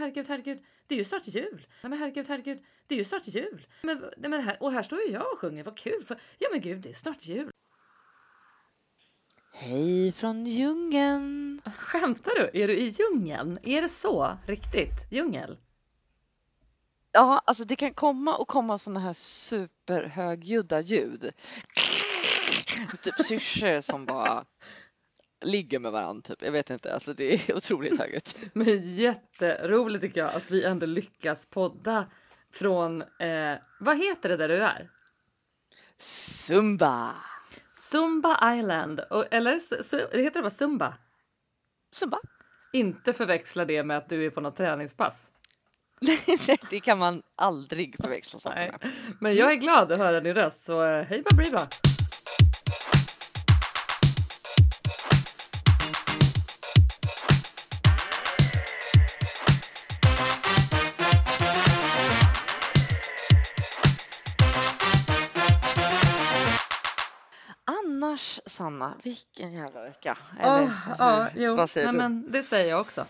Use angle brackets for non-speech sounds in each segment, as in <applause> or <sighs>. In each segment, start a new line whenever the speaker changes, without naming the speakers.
herregud, herregud, det är ju snart jul. Nej men herregud, herregud, det är ju snart jul. Men, nej, men här, och här står ju jag och sjunger, vad kul. För, ja men gud, det är snart jul.
Hej från djungeln!
Skämtar du? Är du i djungeln? Är det så? Riktigt? Djungel?
Ja, alltså det kan komma och komma sådana här superhögljudda ljud. Typ syrsor som bara ligger med varandra typ. Jag vet inte, alltså det är <laughs> otroligt högljutt. <laughs>
Men jätteroligt tycker jag att vi ändå lyckas podda från, eh, vad heter det där du är?
Zumba!
Zumba Island, och, eller su- su- heter det bara Zumba?
Zumba?
Inte förväxla det med att du är på något träningspass. <laughs>
det kan man aldrig förväxla saker med.
Men jag är glad att höra din röst, så eh, hej Babriba!
Sanna, vilken jävla vecka. Eller
Oh, ja, jo,
vad säger
nej,
du?
men det säger jag också.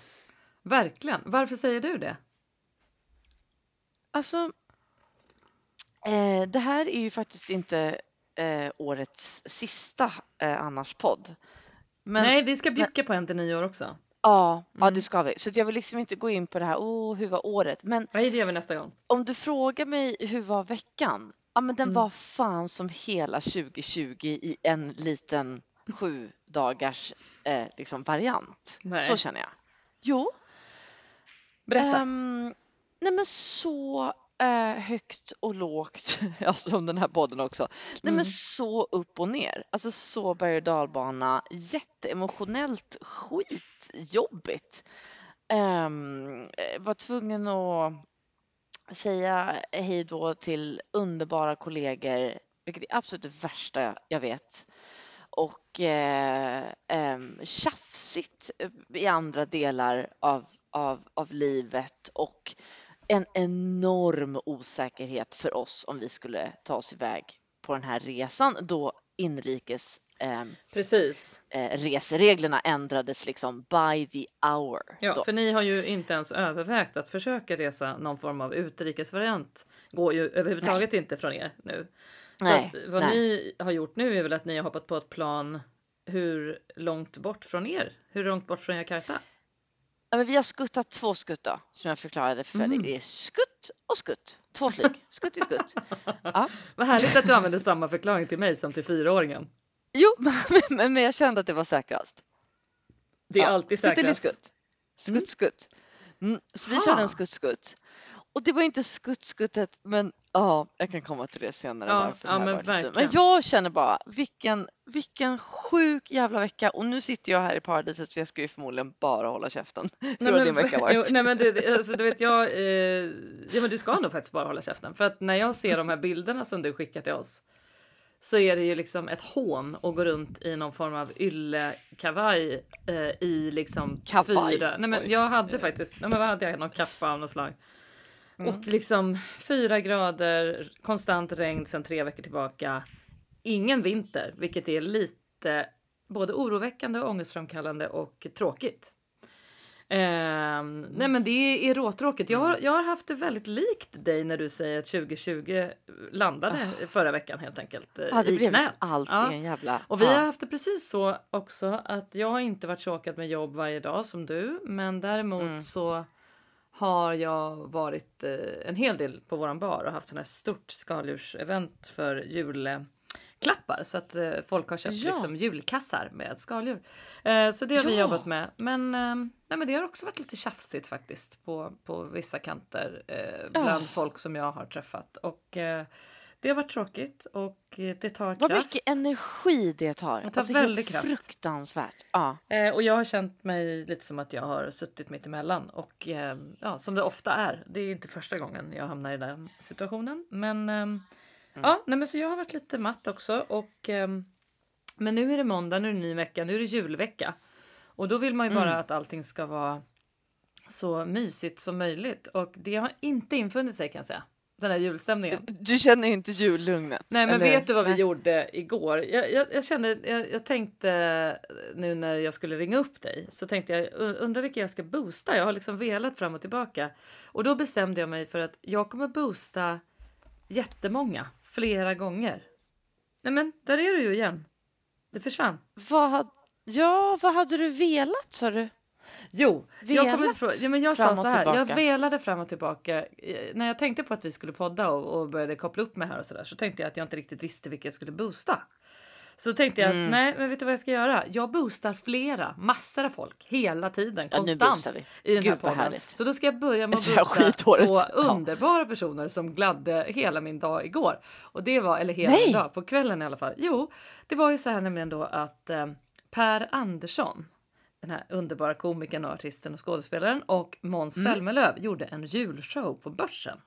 Verkligen. Varför säger du det?
Alltså, eh, det här är ju faktiskt inte eh, årets sista eh, Annars-podd. Men
nej, vi ska bjucka på en till nyår också.
ja, ja,
Mm.
det ska vi. Så jag vill liksom inte gå in på det här, oh, hur var året? Men
Nej, det gör vi nästa gång.
om du frågar mig hur var veckan? Ja, men den
Mm.
var fan som hela 2020 i en liten sju dagars eh, liksom variant.
Nej.
Så känner jag. Jo,
Berätta.
Ehm, nej men så eh, högt och lågt, <laughs> ja, som den här podden också. Nej
Mm.
men så upp och ner. Alltså så berg och dalbana, jätteemotionellt skitjobbigt. Um, var tvungen att säga hej då till underbara kollegor, vilket är absolut det värsta jag vet. Och eh, eh, tjafsigt i andra delar av, av, av livet och en enorm osäkerhet för oss om vi skulle ta oss iväg på den här resan då inrikes em,
Precis.
eh, resereglerna ändrades liksom by the hour.
Ja,
då.
för ni har ju inte ens övervägt att försöka resa någon form av utrikesvariant. Går ju överhuvudtaget inte från er nu. Så
Nej,
att vad
nej.
ni har gjort nu är väl att ni har hoppat på ett plan hur långt bort från er? Hur långt bort från Jakarta?
Ja, men vi har skuttat två skutt då, som jag förklarade för
Mm.
dig. Det är skutt och skutt. Två flyg. Skutt i skutt. <laughs> Ja.
Vad härligt att du använder samma förklaring till mig som till fyraåringen.
Jo, <laughs> men, men jag kände att det var säkrast.
Det är
Ja,
alltid säkrast.
skutt. Skutt, skutt. Mm, så vi
Ha.
körde en skutt, skutt. Och det var inte skutt, skuttet, men ja, jag kan komma till det senare.
Ja, ja, men verkligen.
men jag känner bara, vilken, vilken sjuk jävla vecka. Och nu sitter jag här i paradiset så jag ska ju förmodligen bara hålla käften. <laughs> Hur har din vecka <laughs> varit?
Jo, nej men det- alltså, du vet jag, eh, ja men du ska nog faktiskt bara hålla käften. För att när jag ser de här bilderna som du skickar till oss så är det ju liksom ett hån att gå runt i någon form av yllekavaj eh, i liksom
Kavaj?
fyra. Nej men jag hade faktiskt, nej men vad hade jag, någon kappa av något slag.
Mm.
Och liksom fyra grader, konstant regn sedan tre veckor tillbaka. Ingen vinter, vilket är lite både oroväckande, och ångestframkallande och tråkigt. Ehm, nej men det är råtråkigt. Jag har, jag har haft det väldigt likt dig när du säger att 2020 landade förra veckan helt enkelt.
Ja, det
i
blev
knät.
alltid
Ja.
en jävla...
Och vi
ja.
har haft det precis så också att jag har inte varit tråkad med jobb varje dag som du, men däremot
Mm.
så har jag varit eh, en hel del på våran bar och haft sån här stort skaldjursevent för julklappar så att eh, folk har köpt
Ja.
liksom julkassar med skaldjur. Eh, så det har vi
Ja.
jobbat med. Men, eh, nej, men det har också varit lite tjafsigt faktiskt på, på vissa kanter eh, bland
Ja.
folk som jag har träffat och eh, det har varit tråkigt och eh, det tar
Vad
kraft.
mycket energi det tar.
Det tar
alltså,
väldigt kraft.
Fruktansvärt. Ja.
Eh, och jag har känt mig lite som att jag har suttit mitt emellan och eh, ja, som det ofta är. Det är inte första gången jag hamnar i den situationen, men ehm, ja, nej, men så jag har varit lite matt också och ehm, men nu är det måndag, nu är det ny vecka, nu är det julvecka och då vill man ju bara att allting ska vara så mysigt som möjligt och det har inte infunnit sig kan jag säga. den här julstämningen.
Du känner inte jullugnet?
Nej, men
eller?
vet du vad vi
Nej.
gjorde igår? Jag, jag, jag kände, jag, jag tänkte nu när jag skulle ringa upp dig så tänkte jag "U- undrar vilka jag ska boosta. Jag har liksom velat fram och tillbaka och då bestämde jag mig för att jag kommer boosta jättemånga flera gånger. Nej, men där är du ju igen. Det försvann.
Vad had... Ja, vad hade du velat sa du?
Jo, jag, kommer
Velat
ifrån, ja, men jag sa så här. Jag velade fram och tillbaka. Eh, När jag tänkte på att vi skulle podda och, och började koppla upp mig här och så där så tänkte jag att jag inte riktigt visste vilka jag skulle boosta. Så tänkte jag
Mm.
att nej, men vet du vad jag ska göra? Jag boostar flera, massor av folk hela tiden,
Ja,
konstant
vi.
i den
Gud,
här podden.
härligt.
Så då ska jag börja med att boosta två
Ja.
underbara personer som gladde hela min dag igår. Och det var, eller hela
Nej!
min dag, på kvällen i alla fall. Jo, det var ju så här nämligen då att eh, Per Andersson, den här underbara komikern och artisten och skådespelaren och Måns
Mm.
Zelmerlöw gjorde en julshow på Börsen.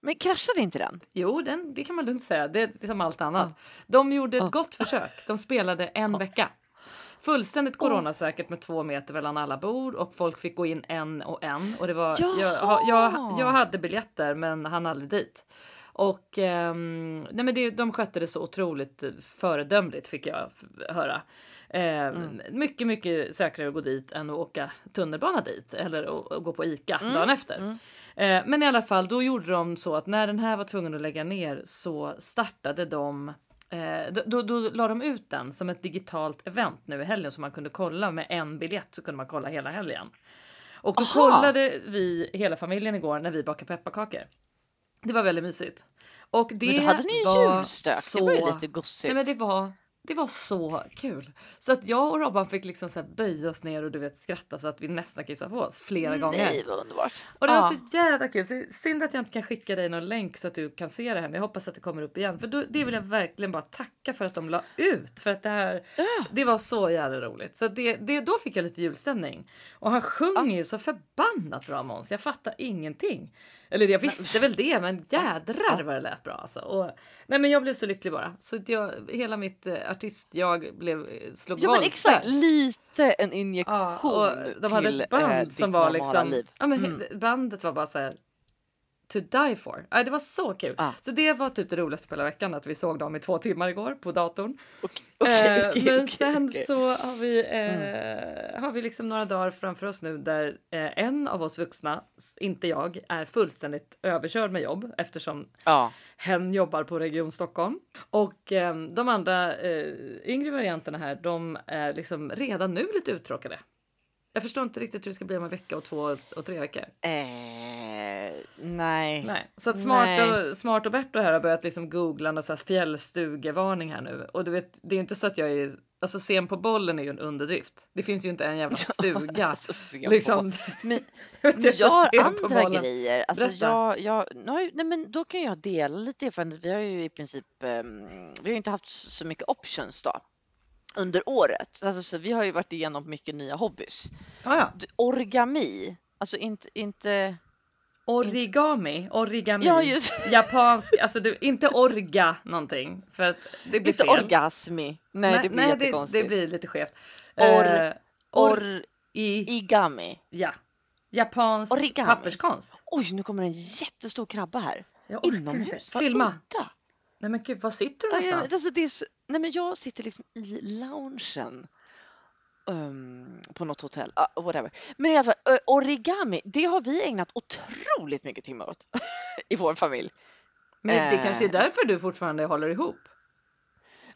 Men kraschade inte den?
Jo, den, det kan man lugnt säga. Det, det är som allt annat. De gjorde ett
Ja.
gott försök. De spelade en vecka. Fullständigt coronasäkert med två meter mellan alla bord och folk fick gå in en och en. Och det var, jag, jag, jag hade biljetter men han aldrig dit. Och ehm, nej men det, de skötte det så otroligt föredömligt fick jag höra. Ehm, Mycket, mycket säkrare att gå dit än att åka tunnelbana dit eller att, att gå på Ica dagen efter. Eh, men i alla fall, då gjorde de så att när den här var tvungen att lägga ner så startade de Eh, då, då, då la de ut den som ett digitalt event nu i helgen så man kunde kolla med en biljett så kunde man kolla hela helgen. Och då
Aha.
kollade vi hela familjen igår när vi bakade pepparkakor. Det var väldigt mysigt. Och det
Men då hade ni ju julstök.
så...
Det var ju lite gossigt.
Nej, men det var, det var så kul. Så att jag och Robban fick liksom så här böja oss ner och du vet skratta så att vi nästan kissade på oss flera gånger.
Nej, vad underbart.
Och det
Ja.
var så jävla kul. Så synd att jag inte kan skicka dig någon länk så att du kan se det här. Men jag hoppas att det kommer upp igen. För då, det vill jag verkligen bara tacka för att de la ut. För att det här, det var så jävla roligt. Så det, det, då fick jag lite julstämning. Och han sjunger ju så förbannat bra Måns. Jag fattar ingenting. Eller jag visste väl det, men jädrar vad det lät bra alltså. Och, nej men jag blev så lycklig bara. Så jag, hela mitt eh, artist-jag blev, eh, slog
Ja men exakt, lite en injektion
Ja, och de hade
till
ett band
eh,
som var liksom...
liv.
Ja, men
Mm.
Bandet var bara så här... To die for. Ja, det var så kul.
Ja.
Så det var typ det roligaste på hela veckan att vi såg dem i två timmar igår på datorn.
Okej, okej,
Eh,
okej,
men sen så har vi, eh, har vi liksom några dagar framför oss nu där eh, en av oss vuxna, inte jag, är fullständigt överkörd med jobb eftersom
Ja.
hen jobbar på Region Stockholm. Och eh, de andra eh, yngre varianterna här, de är liksom redan nu lite uttråkade. Jag förstår inte riktigt hur det ska bli om en vecka och två och tre veckor.
Eh, nej.
Nej. Så att Smart
Nej.
och, Smart och Berto här har börjat liksom googla någon så här fjällstugevarning här nu. Och du vet, det är ju inte så att jag är... Alltså sen på bollen är ju en underdrift. Det finns ju inte en jävla <laughs> stuga.
Alltså, se på. <laughs>
liksom.
Men, men <laughs>
jag
jag har andra grejer. Alltså
Berätta.
jag, jag, ju, nej men då kan jag dela lite erfarenhet. Vi har ju i princip, ehm, vi har inte haft så mycket options då under året. Alltså, så vi har ju varit igenom mycket nya hobbys.
Ja, ja.
Origami, alltså inte, inte
Origami, origami.
Ja,
Japansk, alltså du, inte orga någonting. För att det blir
inte
fel.
orgasmi. Nej, det blir
nej,
jättekonstigt.
det blir lite skevt.
Or-
Eh, or,
Or,
i,
igami.
ja. Japansk
Origami.
papperskonst.
Oj, nu kommer en jättestor krabba här.
Jag
Inomhus.
inte.
Vad
Filma.
udda.
Nej men gud, var sitter du någonstans?
alltså det så, nej men jag sitter liksom i loungen ehm, på något hotell, uh, whatever. Men i alla fall, eh, origami, det har vi ägnat otroligt mycket timmar åt <laughs> i vår familj.
Men det kanske är därför du fortfarande håller ihop.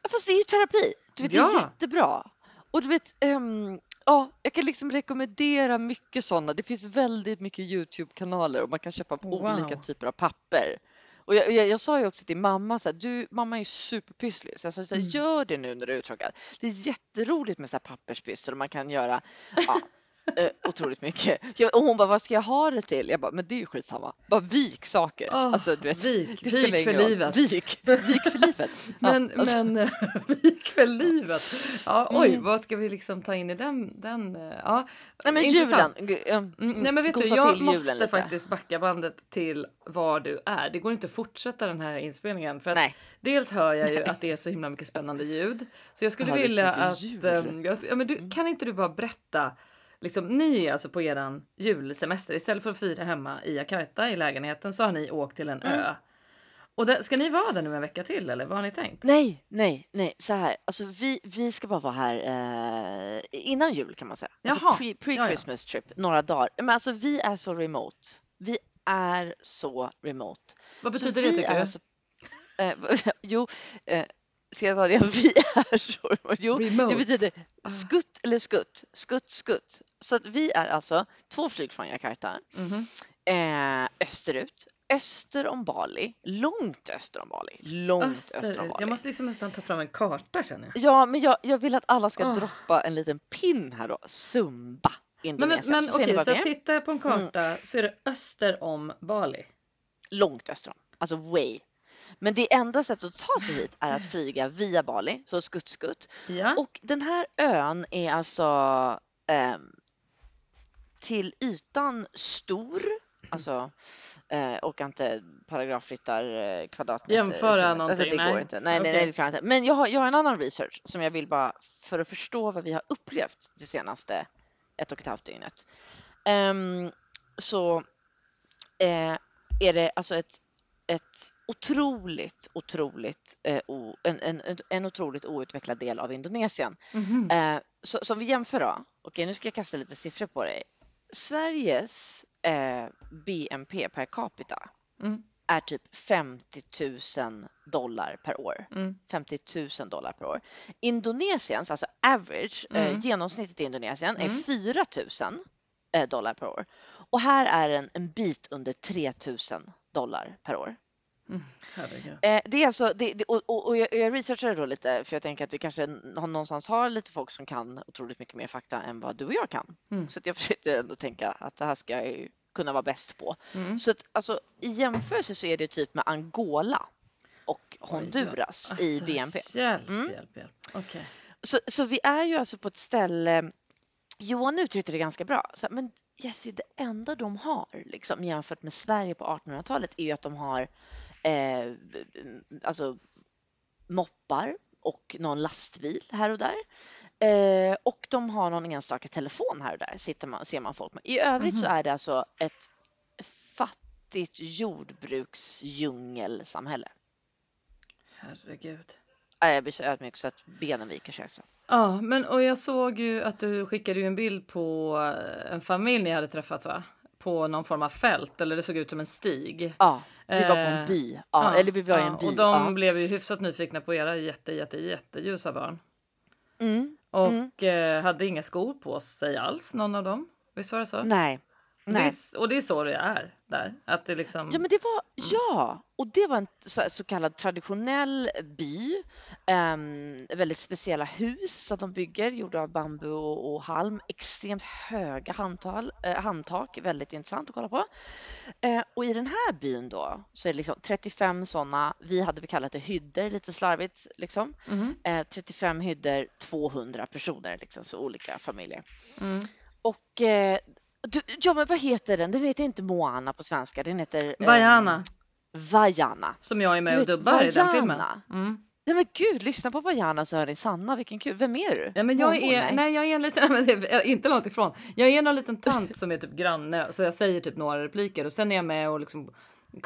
Ja, Fast det är ju terapi, du vet, det
Ja.
är jättebra. Och du vet, ehm, ja, jag kan liksom rekommendera mycket sådana. Det finns väldigt mycket Youtube-kanaler och man kan köpa
Wow.
olika typer av papper. Och jag, jag, jag sa ju också till mamma så här, du, mamma är ju superpysslig, så jag sa så här,
Mm.
gör det nu när du är uttråkad. Det är jätteroligt med så här papperspyssel och man kan göra ja, eh, otroligt mycket. Jag, och hon bara, vad ska jag ha det till? Jag bara, men det är ju skitsamma. Bara vik saker.
Åh,
alltså, du vet,
vik,
det
vik för livet.
Vik, vik för livet. <laughs> Ja,
Men,
alltså,
men <laughs> vik för livet. Ja, oj,
Mm.
vad ska vi liksom ta in i den? den eh, ja,
nej men
intressant.
julen. mm,
Mm, nej men vet du, jag måste faktiskt backa bandet till var du är. Det går inte att fortsätta den här inspelningen för att
Nej.
dels hör jag ju att det är så himla mycket spännande ljud. Så jag skulle
så
vilja att... ehm, jag, ja, men du, kan inte du bara berätta liksom, ni är alltså på eran julsemester. Istället för att fira hemma i Jakarta i lägenheten så har ni åkt till en
Mm.
ö. Och där, ska ni vara där nu en vecka till eller vad har ni tänkt?
Nej, nej, nej, så här. Alltså vi, vi ska bara vara här eh, innan jul kan man säga. Alltså
Jaha,
pre,
ja, ja.
pre-Christmas trip, några dagar. Men alltså vi är så remote. Vi är så remote.
Vad
Så
betyder det
vi
tycker du?
Alltså, eh, <laughs> jo, eh, ska jag ta det? Vi är så. Jo,
Remote.
det betyder
Ah.
skutt eller skutt, skutt, skutt. Så att vi är alltså två flyg från Jakarta,
Mhm.
eh, österut, öster om Bali, långt öster om Bali, långt öster, om
Österut.
Bali.
Jag måste liksom nästan ta fram en karta känner jag.
Ja, men jag, jag vill att alla ska
Ah.
droppa en liten pin här då. Zumba,
Men,
Indonesien.
men
så ser ni
okej, så tittar jag på en karta så är det öster om Bali.
Långt öster om, alltså way. Men det enda sättet att ta sig hit är att flyga via Bali, så skutt skutt.
Ja.
Och den här ön är alltså ehm, till ytan stor, alltså eh, orkar inte paragrafryttar eh, kvadratmeter.
Jämföra
kilometer.
någonting,
Alltså, det
nej.
går inte. Nej,
Okej.
nej, det jag inte. Men jag har, jag har en annan research som jag vill bara för att förstå vad vi har upplevt det senaste ett och ett halvt dygnet. Ehm, så eh, är det alltså ett, ett otroligt, otroligt, eh, o, en, en, en- otroligt outvecklad del av Indonesien.
Mhm.
Eh, så, så om vi jämför då. Okej, nu ska jag kasta lite siffror på dig. Sveriges eh, BNP per capita
Mm.
är typ 50 000 dollar per år.
Mm.
50 000 dollar per år. Indonesiens, alltså average,
Mm.
eh, genomsnittet i Indonesien är
Mm.
4 000 eh, dollar per år. Och här är den en bit under 3 000 dollar per år.
Mm.
Eh, det är alltså, det, det, och, och, och jag, jag researchade då lite för jag tänker att vi kanske någonstans har lite folk som kan otroligt mycket mer fakta än vad du och jag kan.
Mm.
Så jag <laughs> försökte ändå tänka att det här ska jag ju kunna vara bäst på.
Mm.
Så att alltså, i jämförelse så är det typ med Angola och
Oj,
Honduras
ja.
i
Alltså,
BNP.
Hjälp,
Mm.
hjälp, hjälp. Okej.
Så, så vi är ju alltså på ett ställe, Johan uttryckte det ganska bra, så, men Jessie, det enda de har liksom, jämfört med Sverige på 1800-talet är ju att de har eh, alltså moppar och någon lastbil här och där. Eh, och de har någon enstaka telefon här och där, sitter man, ser man folk med. I övrigt så
Mhm.
är det alltså ett fattigt jordbruksdjungelsamhälle.
Herregud.
Nej, Jag blir så ödmjuk så att benen viker sig. Alltså.
Ja, men och jag såg ju att du skickade en bild på eh, en familj ni hade träffat va? På någon form av fält eller det såg ut som en stig.
Ja, vi var på en
Eh,
by. Ja, eller vi var i en
ja,
by.
Och de
ja.
blev ju hyfsat nyfikna på era jätte, jätte, jätteljusa barn.
mm.
Och eh, hade inga skor på sig alls, någon av dem. Visst var det så?
Nej.
Det är, och det är så det är där. Att det liksom...
Ja, men det var, ja, och det var en så, så kallad traditionell by. Um, väldigt speciella hus som de bygger, gjorda av bambu och, och halm. Extremt höga handtal, eh, handtak, väldigt intressant att kolla på. Eh, och i den här byn då så är det liksom 35 sådana, vi hade kallat det hyddor lite slarvigt liksom.
Mhm,
Eh, 35 hyddor, 200 personer, liksom, så olika familjer.
mm.
Och eh, du, ja, men vad heter den? Den heter inte Moana på svenska. Den heter eh,
Vaiana,
Vaiana.
som jag är med
du
och dubbar i den filmen. Mm.
Nej men gud, lyssna på Vaiana så hör ni Sanna. Vilken kul. Vem är du?
Ja, men jag är, nej. jag är en liten, <laughs> nej, inte långt ifrån. Jag är någon liten tant som är typ granne så jag säger typ några repliker och sen är jag med och liksom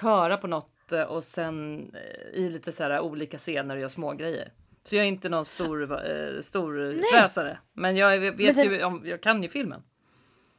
körar på något eh, och sen eh, i lite så här olika scener och gör små grejer. Så jag är inte någon stor, eh, stor fräsare. Men jag vet
Men den-
ju jag kan ju filmen.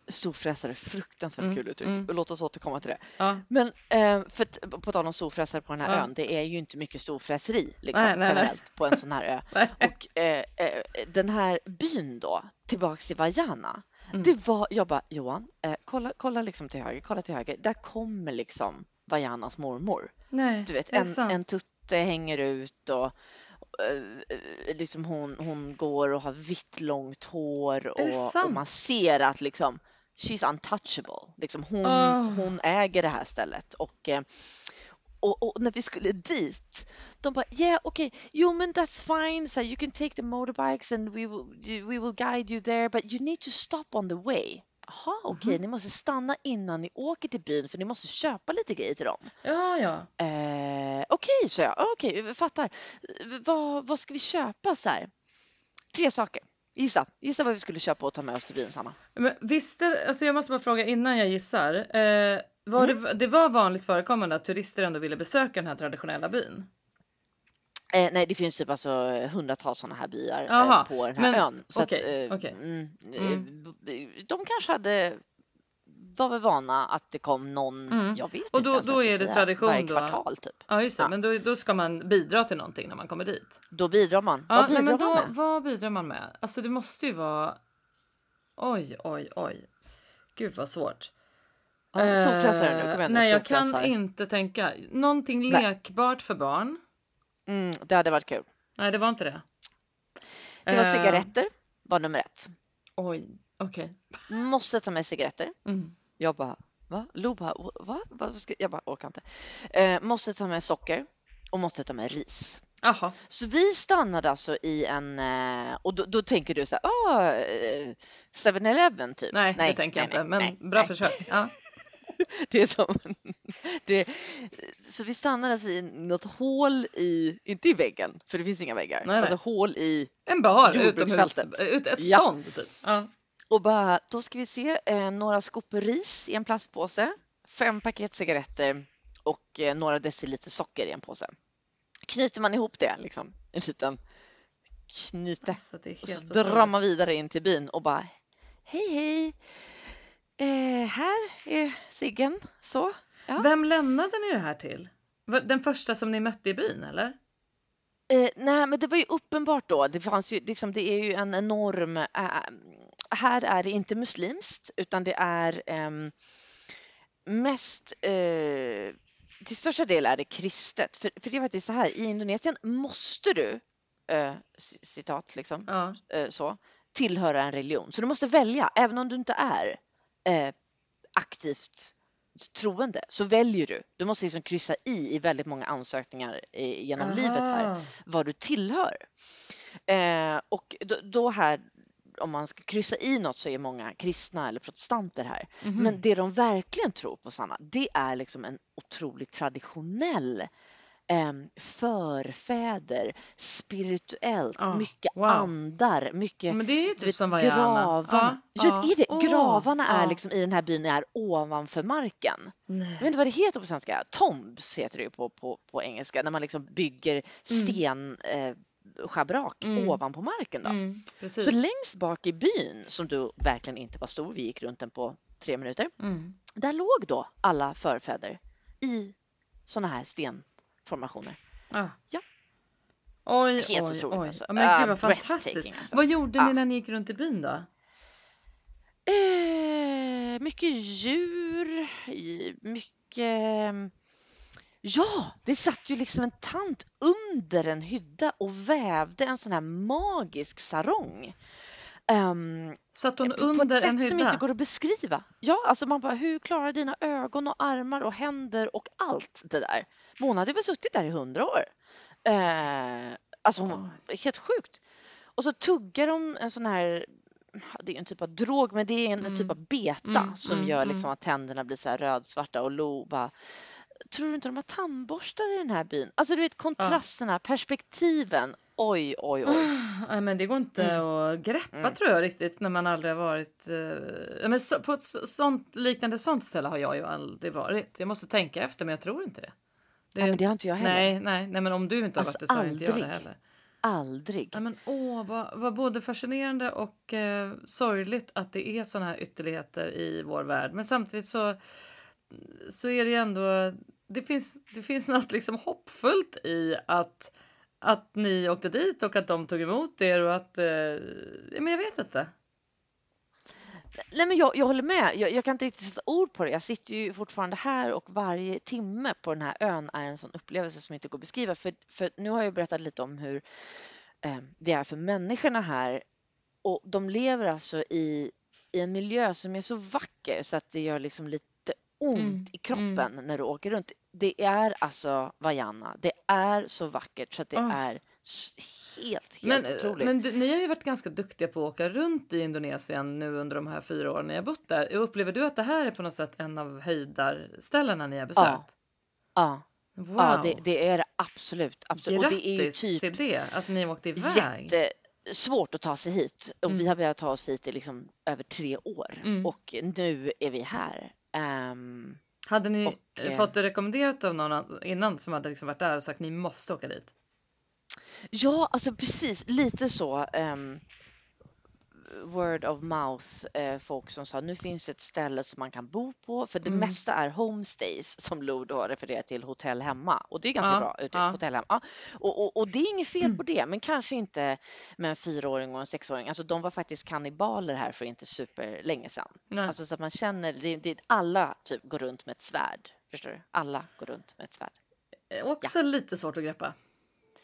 Storfräsare, fruktansvärt
Mm,
kul uttryck.
mm.
Låt oss återkomma till det.
Ja.
Men eh, för på tal om storfräsare på den här
Ja.
ön, det är ju inte mycket storfräseri liksom,
Nej, nej, nej.
generellt på en sån här ö. <laughs>
Nej.
Och eh, eh, den här byn då, tillbaks till Vaiana,
Mm.
det var, jag bara Johan, eh, kolla, kolla liksom till höger, kolla till höger, där kommer liksom Vaianas mormor.
Nej,
Du vet, en, en tutte hänger ut och eh, eh, liksom hon, hon går och har vitt långt hår och, och man ser att liksom she's untouchable. Liksom hon,
Åh.
hon äger det här stället och eh, och, och när vi skulle dit, de bara yeah okej, okay, jo men that's fine, so you can take the motorbikes and we will, we will guide you there but you need to stop on the way. Jaha okej,
Mhm.
ni måste stanna innan ni åker till byn för ni måste köpa lite grejer till dem.
Ja, ja.
Eh, Okej, så jag. Okej, jag fattar. V- Vad, vad ska vi köpa så här? Tre saker. Gissa, gissa vad vi skulle köpa och ta med oss till byn Sanna.
Men visste, alltså jag måste bara fråga innan jag gissar. Eh, var
Mm.
det, det var vanligt förekommande att turister ändå ville besöka den här traditionella byn?
Eh, nej, det finns typ alltså hundratals sådana här byar eh, på den här
men-
ön. Så
okej,
att, eh,
okej.
mm,
Mm.
eh, de kanske hade var väl vana att det kom någon,
Mm.
jag vet
Och
inte
då-
ens vad
då är det tradition
varje
då?
kvartal typ.
Ja just det,
Ja.
men då, då ska man bidra till någonting när man kommer dit.
Då bidrar man.
Ja,
vad
nej,
bidrar
men då,
man med?
vad bidrar man med? Alltså det måste ju vara... Oj, oj, oj. Gud vad svårt.
Ja, Storfräsare nu, kom igen nu,
Nej, jag kan inte tänka. Någonting
Nej.
lekbart för barn.
Mm, det hade varit kul.
Nej, det var inte det.
Det var
Eh,
cigaretter, var nummer ett.
Oj, okej.
Måste ta med cigaretter.
Mm.
Jag bara, va? Lo bara, va? Ska... Jag bara, orkar inte. Eh, måste ta med socker och måste ta med ris.
Jaha.
Så vi stannade alltså i en, eh, och då, då tänker du så här, ah, eh, 7-Eleven typ.
Nej, det tänker jag inte. Men
nej,
bra
nej.
försök. Ja. <laughs>
Det är som, det, så vi stannade alltså i något hål i, inte i väggen, för det finns inga väggar,
Nej, nej.
alltså hål i
En bar utomhus. Ut, ett
Ja.
stånd typ. Ja.
Och bara, då ska vi se, eh, några skopor ris i en plastpåse, fem paket cigaretter och eh, några deciliter socker i en påse. Knyter man ihop det liksom, en liten knyte
Alltså,
och så
helt
drar man vidare in till byn och bara hej hej, eh, här är ciggen, så. Ja.
Vem lämnade ni det här till? Den första som ni mötte i byn eller?
Eh, nej, men det var ju uppenbart då. Det fanns ju liksom, det är ju en enorm. eh, här är det inte muslimskt, utan det är ehm, mest. Eh, till största del är det kristet. För, för det är faktiskt så här. I Indonesien måste du, eh, citat liksom,
Ja.
eh, så, tillhöra en religion. Så du måste välja, även om du inte är eh, aktivt troende, så väljer du. Du måste liksom kryssa i i väldigt många ansökningar genom livet här
Aha.
vad du tillhör. Eh, och då, då här, om man ska kryssa i något så är många kristna eller protestanter här.
Mhm.
Men det de verkligen tror på, Sanna, det är liksom en otroligt traditionell eh, förfäder, spirituellt,
Ah,
mycket
wow.
andar, mycket
Men det är ju typ
vet,
som
gravarna.
Ja,
Ja, är det?
Åh,
gravarna är
ja.
liksom i den här byn är ovanför marken. Jag vet
Nej.
inte vad det heter på svenska. Tombs heter det ju på, på, på engelska. När man liksom bygger sten eh, schabrak
Mm.
ovanpå marken. Då.
Mm.
Så längst bak i byn, som då verkligen inte var stor, vi gick runt den på tre minuter,
Mm.
där låg då alla förfäder i sådana här stenformationer.
Ah.
Ja.
Oj,
Helt
oj,
otroligt
oj.
alltså.
Men gud
Ah,
vad fantastiskt.
breathtaking alltså.
Vad gjorde ni
Ja.
när ni gick runt i byn då?
Eh, mycket djur, mycket... Ja, det satt ju liksom en tant under en hydda och vävde en sån här magisk sarong. Ehm,
Satt hon
på, på
under
ett
en
sätt som inte
hydda?
går att beskriva. Ja, alltså man bara, hur klarar dina ögon och armar och händer och allt det där? Hon hade väl suttit där i hundra år. Eh, alltså hon helt sjukt. Och så tuggar de en sån här, det är en typ av drog, men det är en
Mm.
typ av beta
Mm,
som
mm,
gör liksom
mm.
att tänderna blir så här rödsvarta och Lo bara, tror du inte de har tandborstar i den här byn? Alltså du vet kontrasterna, perspektiven. Oj, oj, oj. <sighs>
Nej, men det går inte
Mm.
att greppa
Mm.
tror jag riktigt när man aldrig har varit. Eh, ja, men så, på ett så- sånt, liknande sånt ställe har jag ju aldrig varit. Jag måste tänka efter men jag tror inte det. det
Ja, men det har inte jag heller.
nej, nej, nej, men om du inte har
Alltså,
varit det så har inte jag det heller.
Aldrig.
Ja, men åh, vad, vad både fascinerande och eh, sorgligt att det är såna här ytterligheter i vår värld. Men samtidigt så, så är det ju ändå, det finns, det finns <laughs> något liksom hoppfullt i att, att ni åkte dit och att de tog emot er och att, eh, men jag vet inte.
Nej, men jag, jag håller med. Jag, jag kan inte riktigt sätta ord på det. Jag sitter ju fortfarande här och varje timme på den här ön är en sån upplevelse som inte går att beskriva. För, för nu har jag berättat lite om hur eh, det är för människorna här och de lever alltså i, i en miljö som är så vacker så att det gör liksom lite ont
Mm,
i kroppen när du åker runt. Det är alltså Vajana. Det är så vackert så att det
Ah.
är helt, helt
Men, eh,
otroligt.
men ni har ju varit ganska duktiga på att åka runt i Indonesien nu under de här fyra åren ni har bott där. Upplever du att det här är på något sätt en av höjdarställena ni har besökt?
ja,
Wow.
ja det, det är det absolut. absolut.
Grattis
och det är typ
till det, att ni åkte iväg.
Jätte, svårt att ta sig hit och
Mm.
vi har velat ta oss hit i liksom över tre år
Mm.
och nu är vi här. Ehm,
Hade ni
Och,
eh,
eh,
fått det rekommenderat av någon an- innan som hade liksom varit där och sagt ni måste åka dit?
Ja, alltså precis lite så. ehm, word of mouth, eh, folk som sa nu finns ett ställe som man kan bo på, för det
Mm.
mesta är homestays som Lo då refererar till hotell hemma och det är ganska
Ja,
bra uttryck,
ja.
hotell hemma. Ja, Och, och, och det är inget fel
Mm.
på det, men kanske inte med en fyraåring och en sexåring. Alltså de var faktiskt kannibaler här för inte super länge sedan.
Nej.
Alltså så att man känner, det, det, alla typ går runt med ett svärd. Förstår du? Alla går runt med ett svärd.
Eh, Också lite svårt att greppa.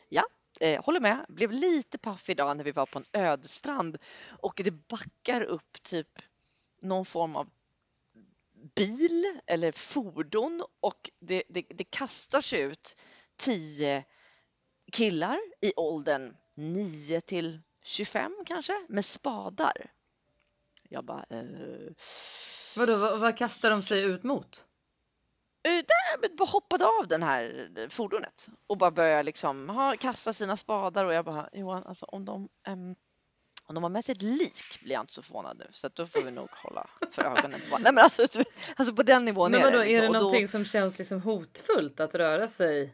Ja, eh, håller med. Blev lite paff idag när vi var på en ödstrand och det backar upp typ någon form av bil eller fordon och det, det, det kastar sig ut tio killar i åldern 9 till 25 kanske med spadar. Jag bara, eh,
Vadå, vad, vad kastar de sig ut mot?
Eh, men bara hoppade av den här fordonet och bara började liksom ha, kasta sina spadar och jag bara Johan, alltså om de, ehm, om de har med sig ett lik blir jag inte så förvånad nu så att då får vi nog hålla för ögonen på Nej men alltså, alltså på den nivån
Men
är
vadå,
det.
är
Liksom.
det
Och då-
någonting som känns liksom hotfullt att röra sig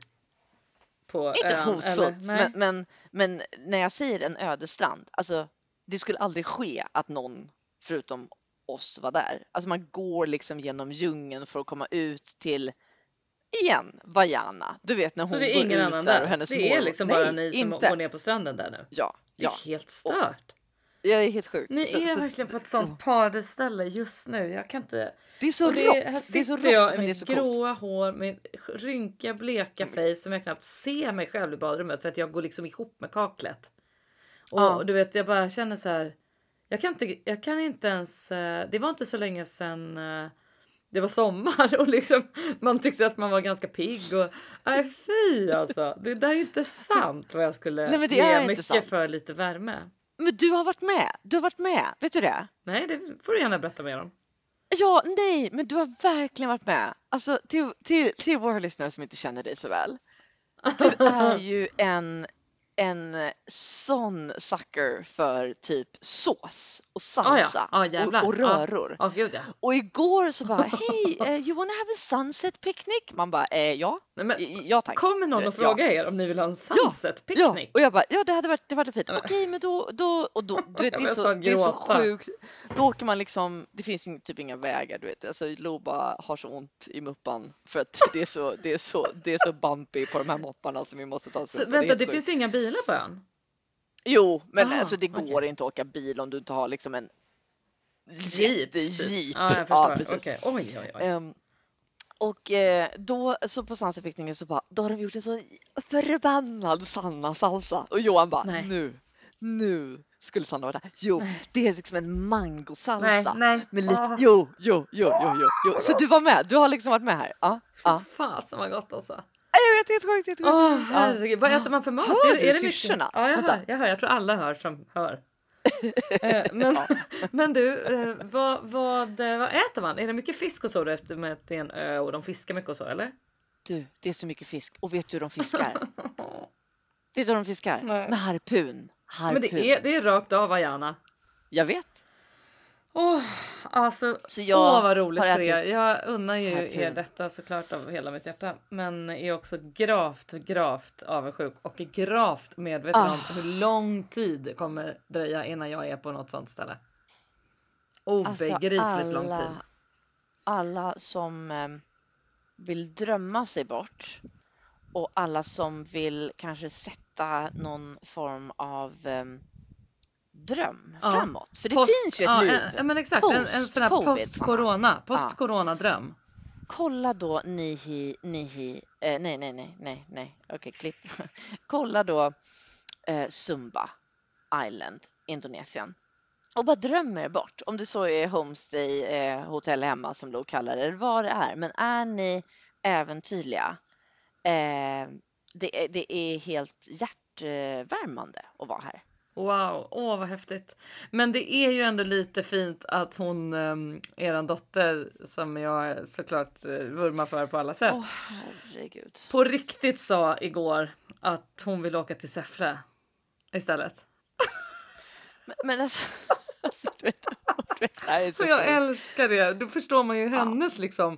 på
Inte
ön?
hotfullt?
Nej.
men, men, men när jag säger en ödestrand, alltså det skulle aldrig ske att någon förutom oss var där. Alltså man går liksom genom djungeln för att komma ut till igen, Vajana. Du vet när hon
är
går ut där
där?
och hennes
Det är
mormor-
liksom
Nej,
bara ni som
inte.
går ner på stranden där nu?
Ja,
Det
ja.
är helt stört.
Jag är helt sjuk.
Ni
Så-
är
så-
verkligen på ett sånt paradisställe just nu. Jag kan inte...
Det är så
Och det,
rått.
här
Det är så rått
jag i
är
mitt
coolt.
gråa hår, min rynkiga bleka face som jag knappt ser mig själv i badrummet för att jag går liksom ihop med kaklet. Och
Ja.
du vet, jag bara känner så här. Jag kan inte, jag kan inte ens. eh, Det var inte så länge sedan eh, det var sommar och liksom man tyckte att man var ganska pigg och nej fy alltså. Det där är inte sant vad jag skulle
Nej, men det
ge mycket
sant.
för lite värme.
Men du har varit med. Du har varit med. Vet du det?
Nej, det får du gärna berätta mer om.
Ja, nej, men du har verkligen varit med. Alltså till, till, till våra lyssnare som inte känner dig så väl. Du är ju en, en sån sucker för typ sås och
Ah, ja.
salsa
Ah, jävlar.
och, och
Ah.
röror.
Ja, gud ja.
Och igår så bara, <laughs> hej, uh, you wanna have a sunset picnic? Man bara, eh, ja,
Nej, men,
ja tack.
kommer någon och
vet, ja.
frågar er om ni vill ha en
Ja,
sunset
Ja,
picnic?
och jag bara, ja det hade varit, det hade varit fint.
Ja,
Okej, men då, då, och då, du <laughs> vet, det är så, det är så sjukt. Då åker man liksom, det finns typ inga vägar, du vet. Alltså Lo bara har så ont i muppan för att det är så, det är så, det är så bumpy på de här mopparna som vi måste ta oss upp.
vänta, det
sjukt.
finns inga bilar på ön?
Jo, men
Ah,
alltså det går inte att åka bil om du inte har liksom en
Jeep? typ.
jättejeep.
Ja, jag förstår.
precis.
Okej, oj, oj, oj.
Ehm, och eh, då så på Sansepickningen så bara, då har de gjort en så förbannad Sanna salsa och Johan bara,
Nej.
nu, nu skulle Sanna vara där. Jo,
Nej.
det är liksom en
Nej,
mangosalsa.
nej.
Med lite,
Åh,
jo, jo, jo, jo, jo, jo. Så du var med, du har liksom varit med här? Ja, ja.
Fasen vad gott alltså.
Vet, helt sjukt, helt sjukt.
Åh herregud, vad äter man för mat?
Hör
är,
du
är det
syrsorna?
Ja, jag hör, jag hör. Jag tror alla hör som hör. <laughs> Eh, men, <laughs> men du, eh, vad, vad, eh, vad äter man? Är det mycket fisk och så då efter med att det är en ö och de fiskar mycket och så eller?
Du, det är så mycket fisk. Och vet du hur de fiskar? <laughs> vet du hur de fiskar?
Nej.
Med harpun. Harpun.
Men det är, det är rakt av Vajana.
Jag vet.
Åh, alltså,
Så jag
åh vad roligt för er. Jag unnar ju er detta såklart av hela mitt hjärta. Men är också gravt, gravt avundsjuk och gravt medveten
Ah.
om hur lång tid det kommer dröja innan jag är på något sånt ställe. Obegripligt lång tid.
Alltså, Alla som eh, vill drömma sig bort och alla som vill kanske sätta någon form av eh, dröm
Ja.
framåt. För det
Post-
finns ju ett
ja,
liv.
en- men exakt, en, en sån här post-corona, post-corona dröm.
Kolla då Nihi, Nihi, eh, nej, nej, nej, nej, nej, okej, klipp. <laughs> Kolla då eh, Sumba Island, Indonesien. Och bara dröm er bort, om det så är homestay, eh, hotell hemma som Lo kallar det, vad det är. Men är ni äventyrliga, eh, det, det är helt hjärtvärmande att vara här.
Wow, åh vad häftigt. Men det är ju ändå lite fint att hon, um, eran dotter, som jag såklart uh, vurmar för på alla sätt,
Åh herregud.
på riktigt sa igår att hon vill åka till Säffle istället.
Men, men alltså, <laughs> alltså du vet, så
Så jag älskar det. Då förstår man ju hennes liksom,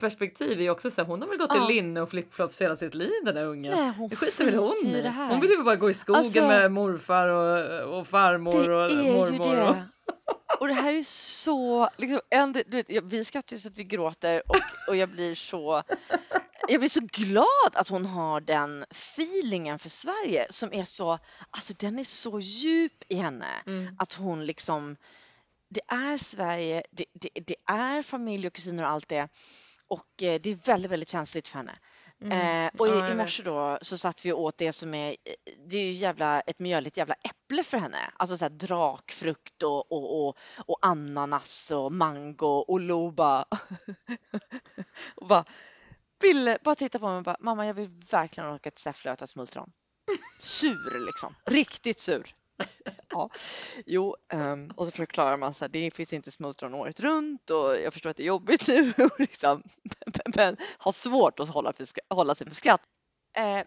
perspektiv. Är också så här, hon har väl gått
Ja.
i linne och flipflops hela sitt liv den där ungen.
Nej, hon
det skiter väl hon
i det här.
Hon vill ju bara gå i skogen
Alltså-
med morfar och, och farmor och mormor. Och,
det. Och det här är så, liksom, en, du vet, vi skrattar ju så att vi gråter och, och jag blir så jag blir så glad att hon har den feelingen för Sverige som är så, alltså den är så djup i henne.
Mm.
Att hon liksom, det är Sverige, det, det, det är familj och kusiner och allt det. Och eh, det är väldigt, väldigt känsligt för henne. Eh, och
Ja,
i,
jag
i morse då så satt vi åt det som är, det är ju jävla, ett mjöligt jävla äpple för henne. Alltså så här drakfrukt och, och, och, och ananas och mango och loba. <laughs> och bara, Bille bara titta på mig och bara, mamma jag vill verkligen åka till Säffle och äta smultron. <laughs> Sur liksom, riktigt sur. <laughs> ja, jo, ehm, och så förklarar man så här, det finns inte smultron året runt och jag förstår att det är jobbigt nu <laughs> och liksom, men, men har svårt att hålla, hålla sig för skratt. Eh,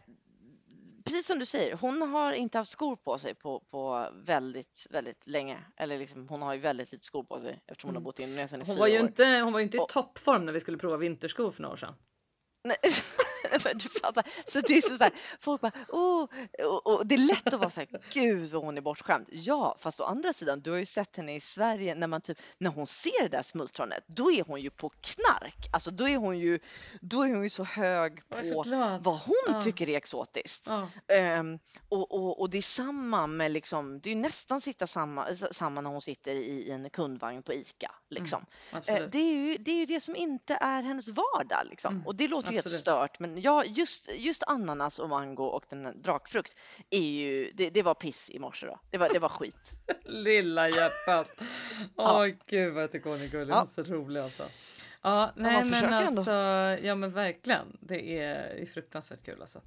precis som du säger, hon har inte haft skor på sig på, på väldigt, väldigt länge. Eller liksom, hon har ju väldigt lite skor på sig eftersom hon har
Mm.
bott i Indonesien i
Hon
fyra
var ju
år.
inte, hon var ju inte i
Och-
toppform när vi skulle prova vinterskor för några år sedan.
Nej, <laughs> <laughs> du fattar. Så det är så, så här, folk bara, oh, och, och det är lätt att vara så här, gud vad hon är bortskämd. Ja, fast å andra sidan, du har ju sett henne i Sverige när man typ, när hon ser det där smultronet, då är hon ju på knark. Alltså då är hon ju, då är hon ju så hög
så
på
glad.
vad hon
Ja.
tycker är exotiskt.
Ja.
Ehm, och, och, och det är samma med liksom, det är nästan sitta samma, samma när hon sitter i en kundvagn på ICA. Liksom. Eh,
Absolut.
det, är ju, det är ju det som inte är hennes vardag. Liksom.
Mm,
Och det låter ju helt
absolut.
stört men ja, just, just ananas och mango och den drakfrukt är ju, det, det var piss i morse då. Det var, det var skit. <laughs>
Lilla hjärtat. Åh gud vad jag tycker hon är gullig.
Ja.
Hon är så rolig alltså. Ja, nej
man
men
ändå.
alltså, ja men verkligen. Det är fruktansvärt kul alltså.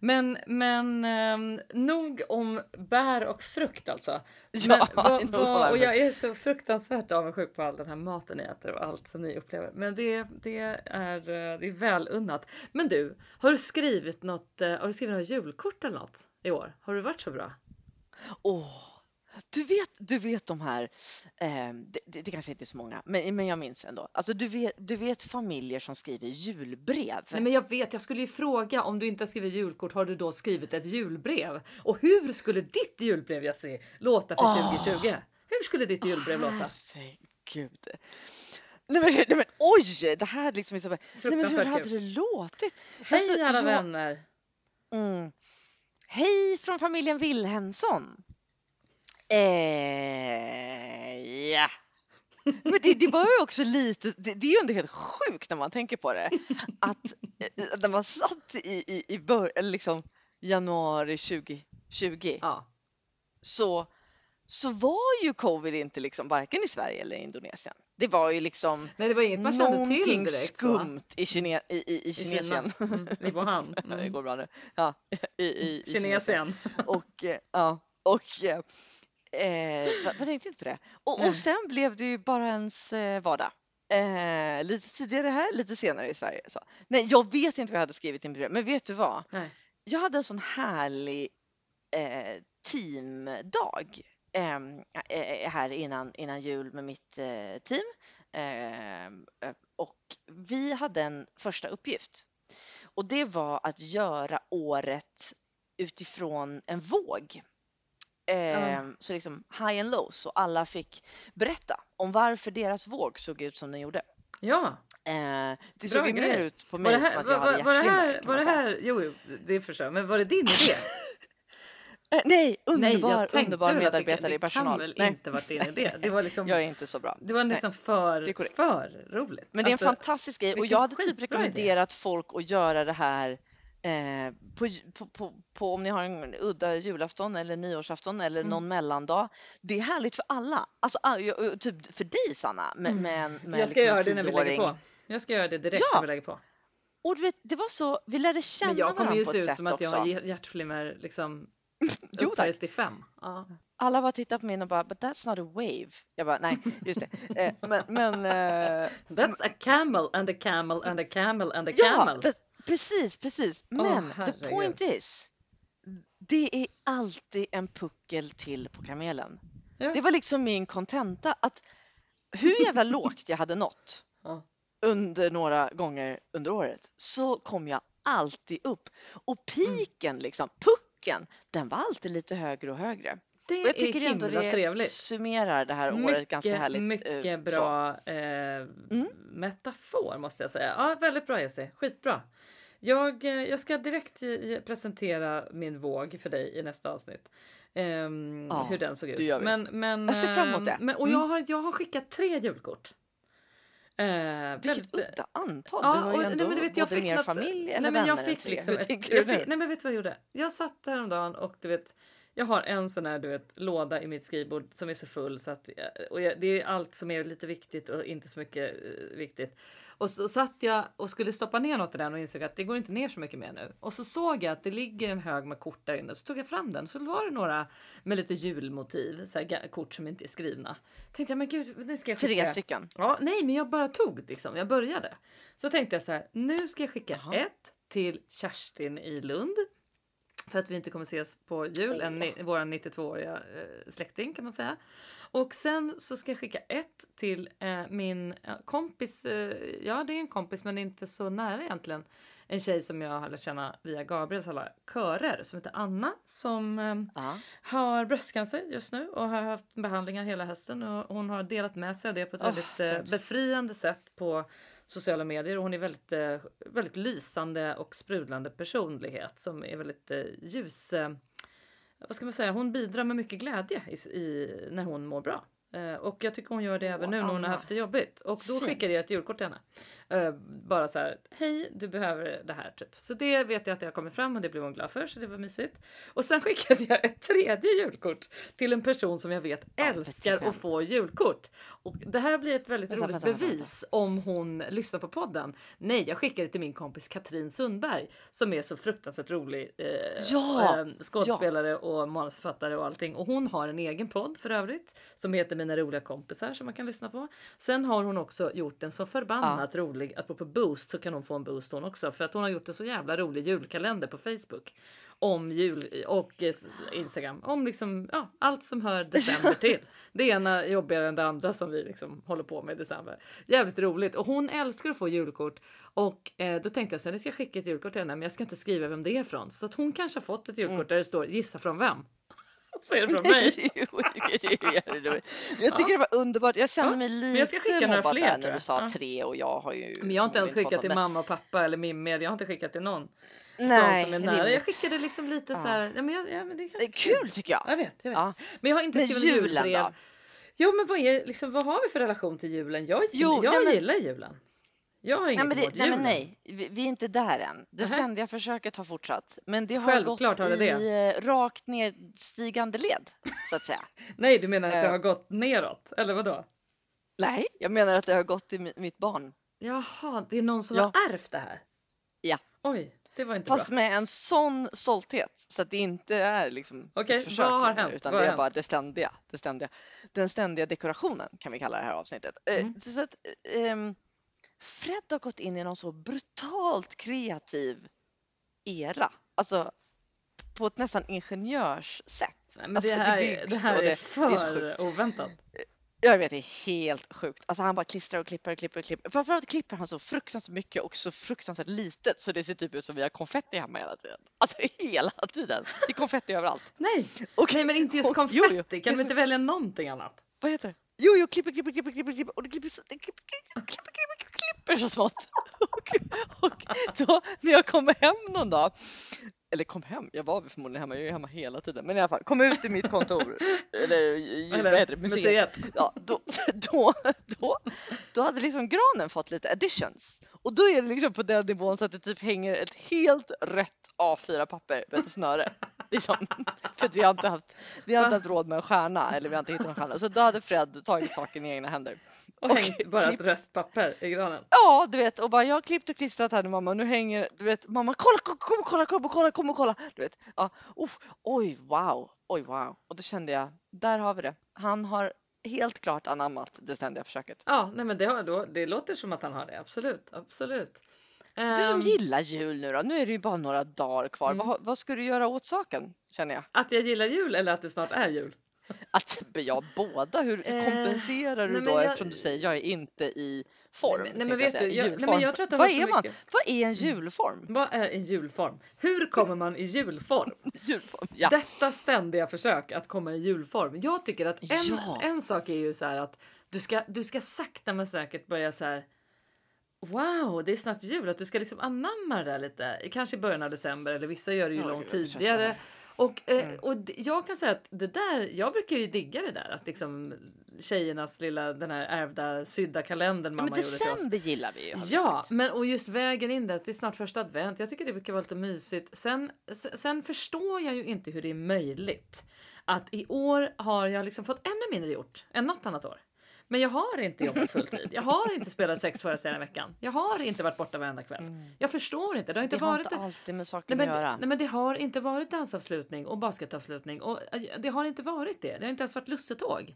Men, men ehm, nog om bär och frukt alltså. <laughs>
Ja,
Men, vad,
bär och
jag är så fruktansvärt avundsjuk på all den här maten ni äter och allt som ni upplever. Men det, det, är, eh, det är väl unnat. Men du, har du skrivit något, eh, har du skrivit något julkort eller något i år? Har du varit så bra?
Åh, du, vet, du vet de här, eh, det, det, det kanske inte är så många, men, men jag minns ändå. Alltså du vet, du vet familjer som skriver julbrev.
Nej, men jag vet, jag skulle ju fråga om du inte har skrivit julkort, har du då skrivit ett julbrev? Och hur skulle ditt julbrev jag se, låta för
Åh.
2020? Hur skulle ditt julbrev låta?
Herregud. Nej men, nej men oj, det här liksom är så... Nej men hur hade det låtit?
Hej
Alltså,
alla
jag-
vänner!
Mm. Hej från familjen Wilhelmsson. Eh, ja. Men det, det var ju också lite, det, det är ju ändå helt sjukt när man tänker på det. Att eh, när man satt i, i, i bör, liksom januari 2020
Ja,
så, så var ju covid inte liksom varken i Sverige eller i Indonesien. Det var ju liksom
nej, det var inget man kände till
någonting
direkt.
skumt i, Kine, i, i, i. Kinesien.
Mm, I Wuhan. <laughs>
Det
Mm.
går bra nu. Ja, i, i, i
Kinesien.
och eh, ja, och eh, vad tänkte inte på det? Och, och sen blev det ju bara ens eh, vardag. Eh, lite tidigare här, lite senare i Sverige. Så. Nej, jag vet inte vad jag hade skrivit i min brev, men vet du vad?
Nej.
Jag hade en sån härlig eh, teamdag eh, eh, här innan, innan jul med mitt eh, team. Eh, eh, och vi hade en första uppgift och det var att göra året utifrån en våg. Eh, Så liksom high and low, så alla fick berätta om varför deras våg såg ut som den gjorde.
Ja,
Eh, det
Bra
såg ju mer ut på
var
mig
det här,
som att
var,
jag hade
var, var det här, var det här, jo, jo, det förstår jag, men var det din idé? <laughs>
Eh, nej, underbar,
Nej,
underbar medarbetare i
Det kan
personal.
väl
Nej,
inte varit din idé? Det var liksom, <laughs>
jag är inte så bra.
det var
Nej.
nästan
är
för, för roligt.
Men det är en
Alltså,
fantastisk grej och jag hade typ
skitbra idé.
rekommenderat folk att göra det här på, på, på, på om ni har en udda julafton eller nyårsafton eller
Mm.
någon mellandag. Det är härligt för alla. Alltså, ah, typ för dig Sanna med,
Mm.
med, med
jag ska
liksom
göra det när vi lägger på. Jag ska göra det direkt
Ja,
när vi lägger på.
Och du vet, det var så, vi lärde känna
Men jag kommer
varandra
ju
på
se
ett
ut
sätt
som att jag har hjär- hjärtflimmer liksom <laughs>
Jo
upp
tack.
35. Ja.
Alla bara tittade på mig och bara, but that's not a wave. Jag bara, nej, just det. Eh, men, men eh, <laughs>
That's a camel and a camel and a camel and a
Ja,
camel.
det, precis, precis. Men the
herregud.
point is, det är alltid en puckel till på kamelen.
Ja.
Det var liksom min kontenta att hur jävla <laughs> lågt jag hade nått
Ja.
under några gånger under året så kom jag alltid upp och
Mm.
piken liksom, pucken, den var alltid lite högre och högre.
Det
Och jag
är
tycker ändå
himla
det
trevligt.
summerar det här året ganska härligt. eh,
Mycket
så.
bra eh, metafor måste jag säga. Ja, väldigt bra Jessie. Skitbra. Jag, eh, jag ska direkt presentera min våg för dig i nästa avsnitt. Ehm,
Ja,
hur den såg ut. Men, men,
Jag ser fram emot
ehm,
det.
Men, och
Mm.
jag, har, jag har skickat tre julkort. Eh,
Vilket
väldigt-
udda antal.
Ja,
du har ju
och-
ändå
nej, vet, jag
både
fick
mer familj eller
nej, men jag
vänner än
fick
tre.
liksom ett, jag fick, nej men vet du vad jag gjorde? Jag satt häromdagen och du vet jag har en sån här du vet, låda i mitt skrivbord som är så full så att jag- och jag, det är allt som är lite viktigt och inte så mycket eh, viktigt. Och så satt jag och skulle stoppa ner något i den och insåg att det går inte ner så mycket mer nu. Och så såg jag att det ligger en hög med kort där inne. Så tog jag fram den så var det några med lite julmotiv, så här, kort som inte är skrivna. Tänkte jag men gud nu ska jag skicka.
Tre stycken.
Ja, nej, men jag bara tog liksom. Jag började. Så tänkte jag så här. Nu ska jag skicka
Jaha.
ett till Kerstin i Lund. För att vi inte kommer ses på jul. En, vår 92-åriga eh, släkting kan man säga. Och sen så ska jag skicka ett till eh, min kompis. Eh, ja, det är en kompis, men inte så nära egentligen. En tjej som jag har lärt känna via Gabriels alla körer som heter Anna som
Ja.
har bröstcancer just nu och har haft behandlingar hela hösten och hon har delat med sig av det på ett
Åh,
väldigt eh, befriande sätt på sociala medier och hon är väldigt, eh, väldigt lysande och sprudlande personlighet som är väldigt eh, ljus. Eh, vad ska man säga? Hon bidrar med mycket glädje i, i, när hon mår bra. Och jag tycker hon gör det även nu när hon har haft det jobbigt. Och då skickade jag ett julkort till henne. Eh, bara så här, hej du behöver det här typ. Så det vet jag att har kommit fram och det blev hon glad för så det var mysigt. Och sen <laughs> skickade jag ett tredje julkort till en person som jag vet
Ja,
älskar
35.
att få julkort. Och det här blir ett väldigt roligt
vänta, vänta,
bevis om hon lyssnar på podden. Nej, jag skickade till min kompis Katrin Sundberg som är så fruktansvärt rolig eh,
Ja,
eh, skådespelare och manusförfattare och allting. Och hon har en egen podd för övrigt som heter Mina roliga kompisar som man kan lyssna på. Sen har hon också gjort en så förbannat rolig, apropå boost så kan hon få en boost hon också för att hon har gjort en så jävla rolig julkalender på Facebook om jul och eh, Instagram om liksom ja, allt som hör december <laughs> till. Det ena jobbigare än det andra som vi liksom håller på med i december. Jävligt roligt och hon älskar att få julkort och eh, då tänkte jag här, nu ska jag skicka ett julkort till henne men jag ska inte skriva vem det är från så att hon kanske har fått ett julkort
Mm.
där det står gissa från vem. Är det från mig. <laughs>
Jo. Jag tycker det var underbart. Jag kände
Ja,
mig
men jag ska skicka
lite
några
mobbad
fler,
där när du sa
Ja.
tre och jag har ju
Men jag har inte ens skickat till mamma och pappa eller Mimmi. Jag har inte skickat till någon
Nej,
som är nära. Jag skickade liksom lite
Ja.
så här. Ja, men, jag, ja, men det är
kul tycker jag.
Jag vet, jag vet.
Ja.
Men jag har inte
Men
skrivit julbrev.
då?
Jo, men vad, är, liksom, vad har vi för relation till julen? Jag,
Jo,
jag
nej, men-
gillar julen. Jag har
Nej
inget
men, det,
emot
nej
julen.
men nej, vi, vi är inte där än. Det
Nähä.
ständiga försöket har fortsatt. Men det har
Självklart
gått
har det
i eh, rakt nedstigande led, så att säga. <laughs>
Nej, du menar att det
Eh.
har gått neråt? Eller vad då?
Nej, jag menar att det har gått i mi- mitt barn.
Jaha, det är någon som
Ja.
har ärvt det här?
Ja.
Oj, det var inte
Fast
bra.
med en sån stolthet så att det inte är liksom ett försök
vad har hänt?
utan
Vad
det är bara det ständiga, det ständiga. Den ständiga dekorationen kan vi kalla det här avsnittet. Eh,
Mm.
Så att, ehm, Fred har gått in i någon så brutalt kreativ era. Alltså på ett nästan ingenjörssätt.
Nej, men
alltså,
det,
det
här,
byggs
det här är
det- det är
för oväntat.
Jag vet, det är helt sjukt. Alltså han bara klistrar och klipper och klipper och klipper. Framförallt klipper han så fruktansvärt mycket och så fruktansvärt litet så det ser typ ut som vi har konfetti hemma hela tiden. Alltså hela tiden. Det är konfetti överallt. <laughs>
Nej,
Och,
nej, men inte just
och- jo, jo.
konfetti. Kan vi inte välja någonting annat?
Vad heter det? Jo, jo, klipper, klipper, klipper, klipper, klipper och det klipper det klipper, klipper, klipper, klipper, klipper så smått. Och, och då när jag kommer hem någon dag, eller kom hem, jag var förmodligen hemma, jag är hemma hela tiden, men i alla fall kom ut i mitt kontor, eller vad heter det, museet. Ja, då, då, då, då hade liksom granen fått lite additions. Och då är det liksom på den nivån så att det typ hänger ett helt rött A4-papper med ett snöre. Liksom. <laughs> För vi har inte haft, vi har inte haft råd med en stjärna eller vi har inte hittat en stjärna. Så då hade Fred tagit saken i egna händer.
Och
Och
hängt bara ett
klippt.
rött papper i granen.
Ja, du vet, och bara jag har klippt och klistrat här nu mamma, nu hänger, du vet, mamma kolla, kom, och kolla, kom och kolla, kom och kolla. Du vet, ja, oh, oj, wow, oj, wow. Och då kände jag, där har vi det. Han har helt klart anammat det ständiga försöket.
Ja, nej, men det, har, då, det låter som att han har det. Absolut, absolut.
Du
Ehm,
gillar jul nu då, nu är det ju bara några dagar kvar.
Mm.
Vad, vad ska du göra åt saken, känner jag?
Att jag gillar jul eller att det snart är jul?
att ja, båda, hur
Eh,
kompenserar du
nej,
då
jag-
eftersom du säger jag är inte i form?
Nej, nej, men vet du, jag- nej, men jag tror att det
vad är man?
mycket-
Vad är en julform?
Vad är en julform? Hur kommer man i julform? <laughs>
julform. Ja.
Detta ständiga försök att komma i julform. Jag tycker att en,
Ja.
en sak är ju så här att du ska, du ska sakta men säkert börja så här. Wow, det är snart jul. Att du ska liksom anamma det där lite. Kanske i början av december eller vissa gör det ju
Ja,
långt
gud,
tidigare. Och, eh,
Mm.
och jag kan säga att det där, jag brukar ju digga det där att liksom tjejernas lilla den här ärvda sydda kalendern
Ja,
mamma
men
gjorde till oss.
december gillar vi ju.
Ja,
sagt.
men och just vägen in där, det är snart första advent. Jag tycker det brukar vara lite mysigt. Sen, sen, sen förstår jag ju inte hur det är möjligt att i år har jag liksom fått ännu mindre gjort än något annat år. Men jag har inte jobbat fulltid. Jag har inte spelat sex föreställningar i veckan. Jag har inte varit borta varenda kväll. Jag förstår inte. Det har inte
Mm. det har
varit
inte alltid med
Nej
saken
men,
att göra.
nej men det har inte varit dansavslutning och basketavslutning. Och eh, det har inte varit det. Det har inte ens varit lussetåg.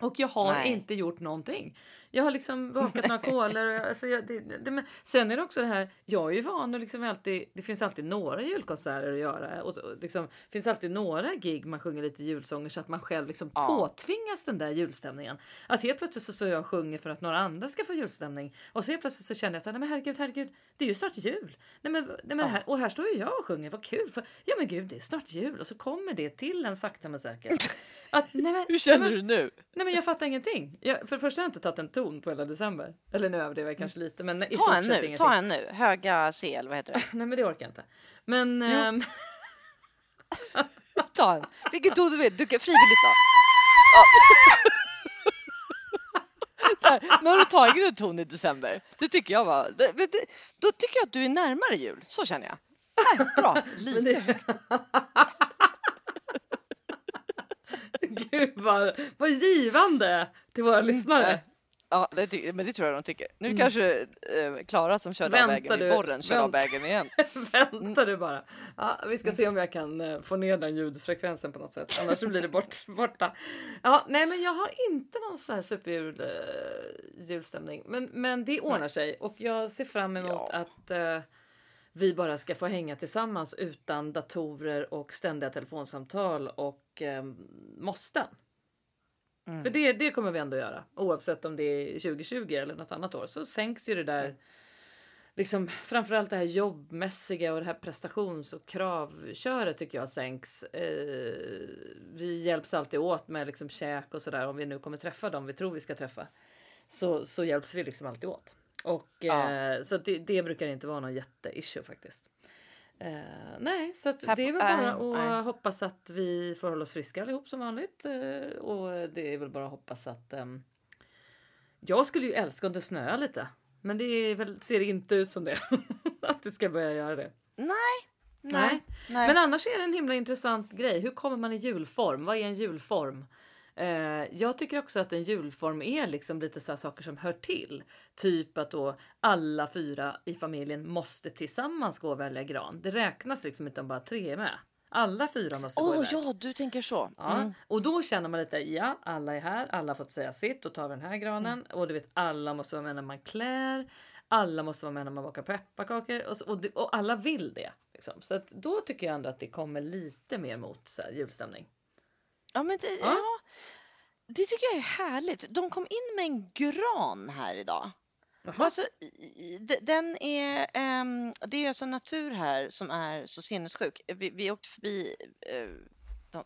Och jag har
Nej.
inte gjort någonting. Jag har liksom bakat några kolor. och jag- Alltså jag, det, det, men sen är det också det här, jag är ju van och liksom alltid, det finns alltid några julkonserter att göra. Och, och liksom, det finns alltid några gig man sjunger lite julsånger så att man själv liksom
Ja.
påtvingas den där julstämningen. Att helt plötsligt så står jag sjunger för att några andra ska få julstämning. Och så helt plötsligt så känner jag så här, nej men herregud, herregud, det är ju snart jul. Nej men, nej men här, och här står ju jag och sjunger, vad kul. För, ja men gud, det är snart jul. Och så kommer det till en sakta men säkert. <laughs> Att, nej men,
Hur känner
nej,
du nu?
Nej men jag fattar ingenting. Jag, för det första har jag inte tagit en ton på hela december. Eller nu överdriver jag kanske lite men i
Ta
stort
en
sett
nu,
ingenting.
ta en nu. Höga C eller vad heter det? <laughs>
Nej men det orkar jag inte. Men ehm, <laughs>
Ta en. Vilken ton du vill. Du kan frivilligt ta. <laughs> Här, nu har du tagit en ton i december. Det tycker jag var. Det, det, då tycker jag att du är närmare jul. Så känner jag. Nej, bra. Lite.
det... Gud vad, vad givande till våra lyssnare.
Eh, Ja, det, ty- men det tror jag de tycker. Nu kanske eh, Klara som körde
Vänta
av vägen i borren kör av
vänta.
vägen igen. <laughs>
Vänta du bara. Ja, vi ska se om jag kan eh, få ner den ljudfrekvensen på något sätt. Annars blir det bort, <laughs> borta. Ja, nej, men jag har inte någon så här superjul julstämning. Men, men det ordnar sig och jag ser fram emot
Ja.
att eh, vi bara ska få hänga tillsammans utan datorer och ständiga telefonsamtal och eh, måsten.
Mm.
För det, det kommer vi ändå göra. Oavsett om det är 2020 eller något annat år så sänks ju det där. Liksom, framförallt det här jobbmässiga och det här prestations och kravköret tycker jag sänks. Eh, vi hjälps alltid åt med liksom käk och sådär om vi nu kommer träffa dem vi tror vi ska träffa. Så, så hjälps vi liksom alltid åt. Och,
Ja.
eh, så det, det brukar inte vara någon jätteissue faktiskt. Eh, nej, så det är väl bara att
nej.
hoppas att vi får hålla oss friska allihop som vanligt. Eh, och det är väl bara att hoppas att... ehm, jag skulle ju älska om det snöar lite. Men det väl, ser inte ut som det. <laughs> att det ska börja göra det.
Nej,
Nej.
nej.
Men annars är det en himla intressant grej. Hur kommer man i julform? Vad är en julform? Eh, jag tycker också att en julform är liksom lite så saker som hör till. Typ att då alla fyra i familjen måste tillsammans gå och välja gran. Det räknas liksom inte om bara tre är med. Alla fyra måste gå
Åh
iväg.
ja, du tänker så.
Ja,
Mm.
och då känner man lite, ja, alla är här, alla har fått säga sitt och tar vi den här granen. Och du vet, alla måste vara med när man klär, alla måste vara med när man bakar pepparkakor och, så, och, och alla vill det. Liksom. Så då tycker jag ändå att det kommer lite mer mot så här, julstämning.
Ja, men det,
Ja.
ja. det tycker jag är härligt. De kom in med en gran här idag.
Jaha.
Alltså, den är, ehm, det är alltså natur här som är så sinnessjuk. Vi, vi åkte förbi eh,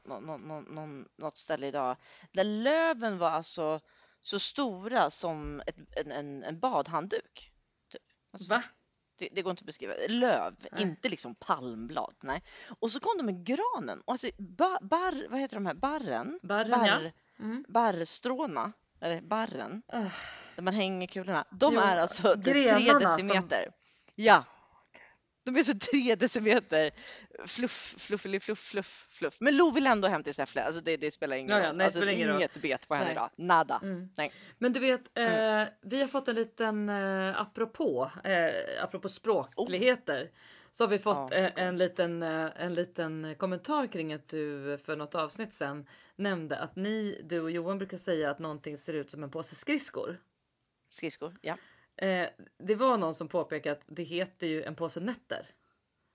nå- nå- nå- något ställe idag där löven var alltså så stora som ett, en, en, en badhandduk. typ. Alltså,
Va?
Det, det går inte att beskriva. Löv,
Nej.
inte liksom palmblad. Nej. Och så kom de med granen. Och alltså, ba, bar, vad heter de här? Barren?
Barren, ja.
Barr,
Mm.
barrstråna, eller barren,
Ah,
där man hänger kulorna. De
Jo,
är alltså typ tre
grenarna som-
decimeter. Ja. De är så tre decimeter fluff, fluffeli, fluff, fluff, fluff. Men Lo vill ändå hem till Säffle. Alltså det, det spelar ingen
Ja, ja,
roll.
nej, det
alltså,
ingen roll.
inget bet på henne
Nej.
idag. Nada.
mm.
Nej.
Men du vet, eh, vi har fått en liten eh, apropå, eh, apropå språkligheter. Så har vi fått
Ja,
eh,
det
en, liten, eh, en liten kommentar kring att du för något avsnitt sen nämnde att ni, du och Johan brukar säga att någonting ser ut som en påse skridskor.
Skridskor, ja.
Eh, det var någon som påpekade att det heter ju en påse nötter.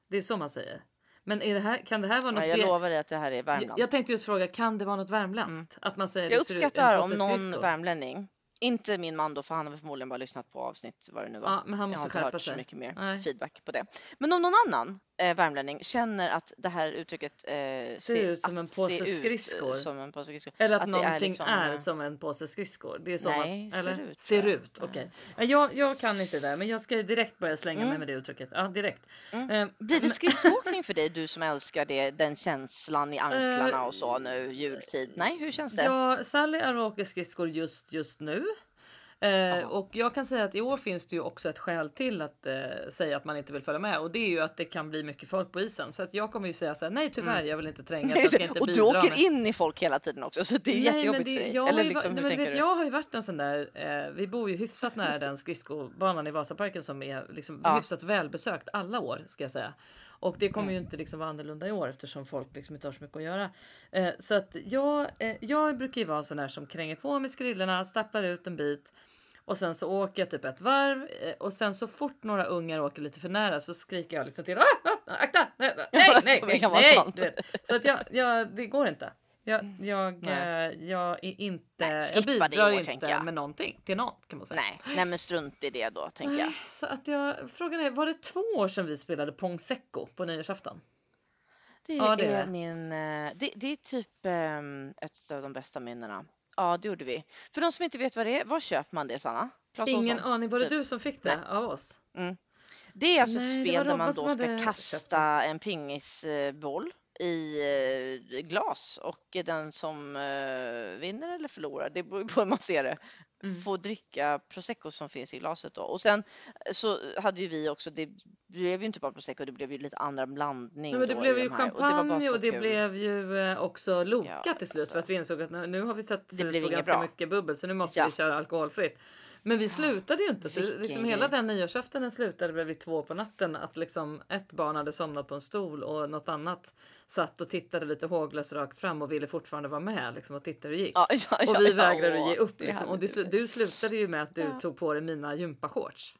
Det är så man säger. Men är det här, kan det här vara något?
Ja, jag lovar dig att det här är Värmland.
jag, jag tänkte just fråga, kan det vara något värmländskt? Att man säger
Jag uppskattar om någon värmlänning, inte min man då för han har förmodligen bara lyssnat på avsnitt vad det nu var.
Ja, men han
jag har
måste
inte hört så
sig.
mycket mer
Nej.
feedback på det. Men om någon annan eh, värmlänning känner att det här uttrycket eh, ser
ut som en påse
se ut, eh,
skridskor.
Som en påse skridskor.
Eller att,
Att det är
någonting
liksom,
är,
eh,
som en påse skridskor. Det är så
Nej,
man,
ser
eller?
ut,
Ser
tror jag.
ut, okej. Ja, Jag, jag kan inte det där, men jag ska direkt börja slänga mig
Mm.
med det uttrycket. Ja, direkt.
Mm.
Eh,
Blir det skridskoåkning <laughs> för dig, du som älskar det, den känslan i anklarna
Eh,
och så nu jultid? Nej, hur känns det?
Ja, Sally åker skridskor just, just nu. Eh, och jag kan säga att i år finns det ju också ett skäl till att eh, säga att man inte vill följa med och det är ju att det kan bli mycket folk på isen. Så att jag kommer ju säga så här, nej tyvärr, jag vill inte trängas, jag ska <laughs> inte
och du åker
med.
in i folk hela tiden också så det är
Nej, men
jättejobbigt
det,
för dig.
jag,
Eller
ju,
liksom,
nej, men vet,
du?
jag har ju varit en sån där, eh, vi bor ju hyfsat nära den skridskobanan i Vasaparken som är liksom
Ja.
hyfsat välbesökt alla år ska jag säga. Och det kommer ju inte liksom vara annorlunda i år eftersom folk liksom inte har så mycket att göra. Eh, så att jag, eh, jag brukar ju vara sån där som kränger på med skrillorna, stapplar ut en bit och sen så åker jag typ ett varv eh, och sen så fort några ungar åker lite för nära så skriker jag liksom till ah, <laughs> ah, akta, nej, nej, <laughs> nej,
en
nej, nej. vet. Så att jag, jag, det går inte. Jag, jag,
Nej.
eh, jag är inte,
Nej,
jag
skippa det i
bidrar
år, tänker
inte
jag.
med någonting till någon kan man säga.
Nej, nej men strunt i det då tänker jag.
Så att jag, frågan är, var det två år sedan vi spelade Pong Secco på nyårsafton?
Det,
Ja, det är
är
det.
min, eh, det, det är typ ehm, ett av de bästa minnena. Ja, det gjorde vi. För de som inte vet vad det är, var köper man det Sanna? Clas
Ingen
Ohlson?
aning, var det
typ.
du som fick det av oss?
Det är alltså
Nej,
ett
det
spel där man
som
då ska
hade köpt
kasta en pingisboll i eh, glas och den som eh, vinner eller förlorar, det beror på hur man ser det,
Mm.
får dricka prosecco som finns i glaset då. Och sen eh, så hade ju vi också, det blev ju inte bara prosecco, det blev ju lite andra blandning.
Nej, men det blev ju
här. Och det
champagne och det blev ju också Loka
Ja,
till slut för
alltså.
att vi insåg att nu, nu har vi
Det
slut på ganska
bra.
mycket bubbel så nu måste
Ja.
vi köra alkoholfritt. Men vi slutade ju inte så liksom hela den nyårsaftonen slutade väl vid två på natten att liksom ett barn hade somnat på en stol och något annat satt och tittade lite håglöst rakt fram och ville fortfarande vara med liksom och tittade och gick.
Ja, ja, ja,
och vi vägrade
åh,
ge upp
det
liksom. Och det,
du
du slutade ju med att du tog på dig mina gympashorts.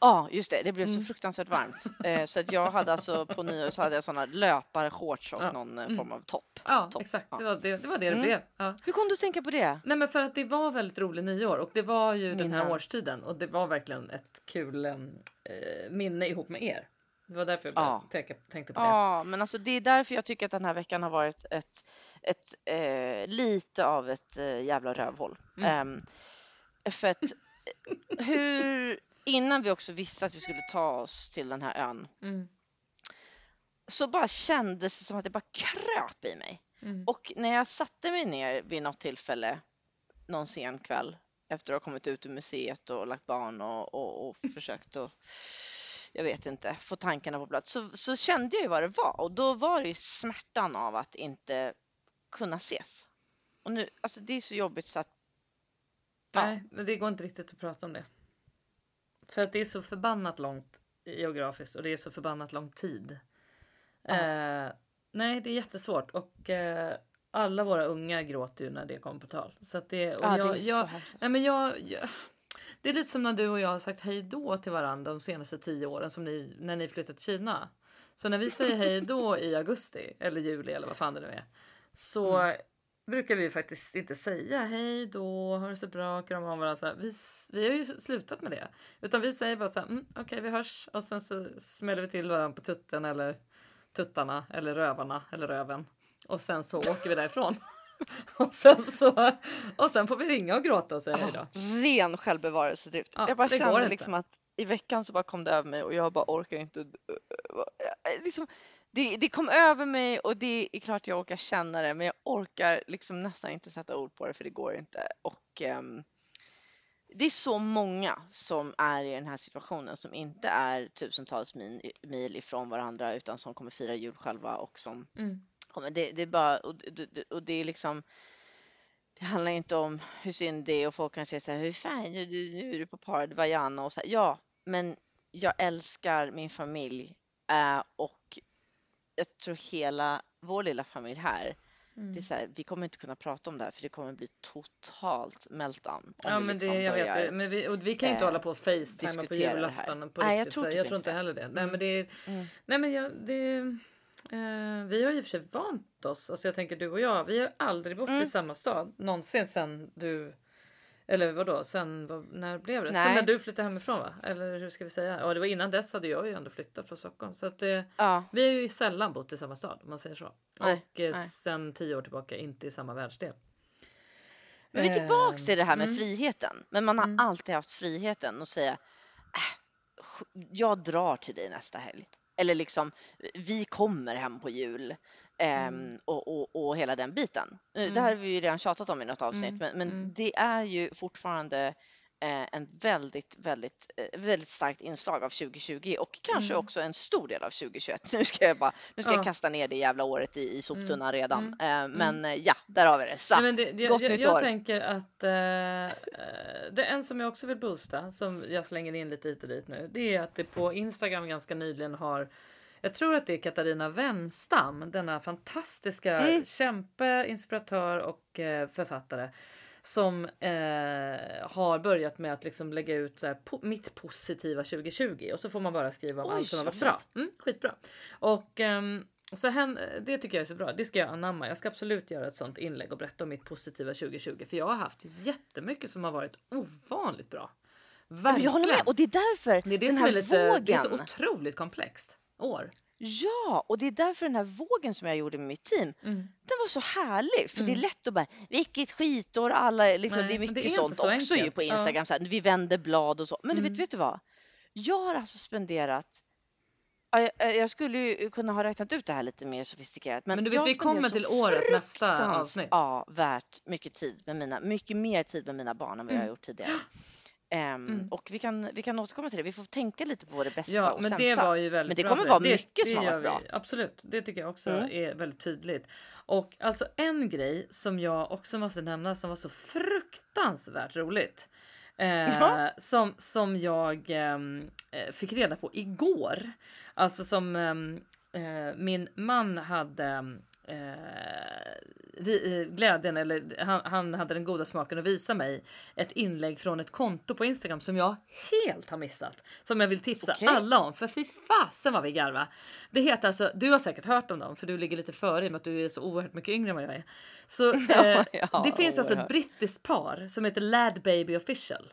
Ja, just det. Det blev
Mm.
så fruktansvärt varmt. <laughs> Eh, så att jag hade alltså på nyår så hade jag såna löparshorts och
Ja.
någon eh,
Mm.
form av topp.
Ja,
Topp,
exakt.
ja.
Det var det det, var det, det
Mm.
blev. Ja.
Hur kom du att tänka på det?
Nej men för att det var väldigt rolig nyår och det var ju den här årstiden och det var verkligen ett kul em, eh, minne ihop med er. Det var därför jag
Ja.
tänka, tänkte på det.
Ja, men alltså det är därför jag tycker att den här veckan har varit ett, ett eh, lite av ett eh, jävla rövhål.
Mm.
Ehm, för att eh, hur, innan vi också visste att vi skulle ta oss till den här ön
Mm,
så bara kändes det som att det bara kröp i mig.
mm,
Och när jag satte mig ner vid något tillfälle någon sen kväll efter att ha kommit ut ur museet och lagt barn och, och, och <laughs> försökt att jag vet inte, få tankarna på plats så, så kände jag ju vad det var och då var det ju smärtan av att inte kunna ses. Och nu, alltså det är så jobbigt så att.
Nej, men det går inte riktigt att prata om det. För att det är så förbannat långt geografiskt och det är så förbannat lång tid.
Ja.
Eh, nej, det är jättesvårt och eh, alla våra ungar gråter ju när det kommer på tal. Så att det, och
ja,
jag,
det är så
jag. Nej, men jag, jag, det är lite som när du och jag har sagt hej då till varandra de senaste tio åren som ni, när ni flyttat till Kina. Så när vi säger hej då i augusti eller juli eller vad fan det nu är. Så
Mm.
Brukar vi faktiskt inte säga hej då, ha det så bra, krama om varandra. Så här. Vi, vi har ju slutat med det. Utan vi säger bara så här, mm, okej vi hörs och sen så smäller vi till varandra på tutten eller tuttarna eller rövarna eller röven. Och sen så åker vi därifrån. <laughs> och, sen så, och sen får vi ringa och gråta och säga hej då.
Ren självbevarelsedrift.
Ja,
jag bara kände liksom att i veckan så bara kom det över mig och jag bara orkar inte. eh, eh, Liksom, det, det kom över mig och det är klart jag orkar känna det men jag orkar liksom nästan inte sätta ord på det för det går inte. Och ehm, det är så många som är i den här situationen som inte är tusentals mil, mil ifrån varandra utan som kommer fira jul själva och som
Mm.
Men det, det är bara, och, det- och det är liksom, det handlar inte om hur synd det är och folk kanske säger hur fan, nu, nu är du på Paradvajana och så här, ja, men jag älskar min familj eh, och jag tror hela vår lilla familj här,
Mm.
det är så här, vi kommer inte kunna prata om det här för det kommer bli totalt meltdown.
Ja men det,
liksom
jag vet det. Men vi, och vi kan ju inte
eh,
hålla på och facetima på
det
julafton på
Nej, jag tror typ
jag tror
inte det.
heller det. Nej
Mm.
men det
Mm.
nej men jag, det, Eh, vi har ju för sig vant oss. Alltså jag tänker du och jag, vi har aldrig bott
Mm.
i samma stad någonsin sen du eller vadå, sen vad, när blev det? Sen
Nej.
när du flyttade hemifrån va? Eller hur ska vi säga? Ja, det var innan dess hade jag ju ändå flyttat från Stockholm så att det,
Ja,
vi har ju sällan bott i samma stad om man säger så.
Nej,
och eh,
nej.
sen tio år tillbaka inte i samma världsdel.
men vi är tillbaks till det här med
Mm.
friheten. Men man har
Mm.
alltid haft friheten att säga äh, jag drar till dig nästa helg. Eller liksom, vi kommer hem på jul. Ehm,
Mm.
och, och, och hela den biten.
Mm.
Det här har vi ju redan tjatat om i något avsnitt,
Mm,
men, men
mm.
det är ju fortfarande eh, en väldigt, väldigt, eh, väldigt starkt inslag av 2020 och kanske
Mm.
också en stor del av 2021. <laughs> Nu ska jag bara, nu ska
Ja.
jag kasta ner det jävla året i, i soptunnan redan. Eh, men eh, ja, där har vi det. Så,
Nej, det, det,
gott
jag,
nytt
jag
år.
tänker att eh, eh, det är en som jag också vill boosta som jag slänger in lite hit och dit nu. Det är att det på Instagram ganska nyligen har jag tror att det är Katarina Wenstam, denna fantastiska
Mm.
kämpe, inspiratör och eh, författare som eh, har börjat med att liksom lägga ut så här, po mitt positiva 2020 och så får man bara skriva om
Oj,
allt som har varit bra. Mm, skitbra. Och ehm, så hen, det tycker jag är så bra. Det ska jag anamma. Jag ska absolut göra ett sånt inlägg och berätta om mitt positiva 2020 för jag har haft jättemycket som har varit ovanligt bra. Verkligen.
jag håller med och det är därför
Det är det
den här
är lite,
vågen.
det är så otroligt komplext år.
Ja, och det är därför den här vågen som jag gjorde med mitt team,
Mm.
den var så härlig. För det är
Mm.
lätt att bara, vilket skitår, alla, liksom,
Nej,
det är mycket
det är
sånt
så
också ju på
Ja.
Instagram, så här, vi vänder blad och så. Men du
Mm.
vet, vet du vad? Jag har alltså spenderat Ja, jag, jag skulle ju kunna ha räknat ut det här lite mer sofistikerat. Men,
Men du vet, vi kommer till året nästa avsnitt.
Ja, värt mycket tid med mina, mycket mer tid med mina barn än vad jag har
Mm.
gjort tidigare. Ehm,
Mm.
Och vi kan, vi kan återkomma till det. Vi får tänka lite på det bästa
Ja,
och
men
sämsta.
det var ju väldigt
Men det
bra
kommer vara
dig.
mycket som har varit bra.
Absolut, det tycker jag också
Mm.
är väldigt tydligt. Och alltså en grej som jag också måste nämna som var så fruktansvärt roligt. Eh,
Ja.
som, som jag ehm, eh, fick reda på igår. Alltså som ehm, eh, min man hade eh, eh, glädjen, eller han, han hade den goda smaken att visa mig ett inlägg från ett konto på Instagram som jag helt har missat. Som jag vill tipsa
Okej.
alla om, för fy fasen vad vi garva. Det heter alltså, du har säkert hört om dem för du ligger lite före i och med att du är så oerhört mycket yngre än vad jag är. Så <laughs> eh,
ja,
det finns alltså ett
oerhört.
brittiskt par som heter Lad Baby Official.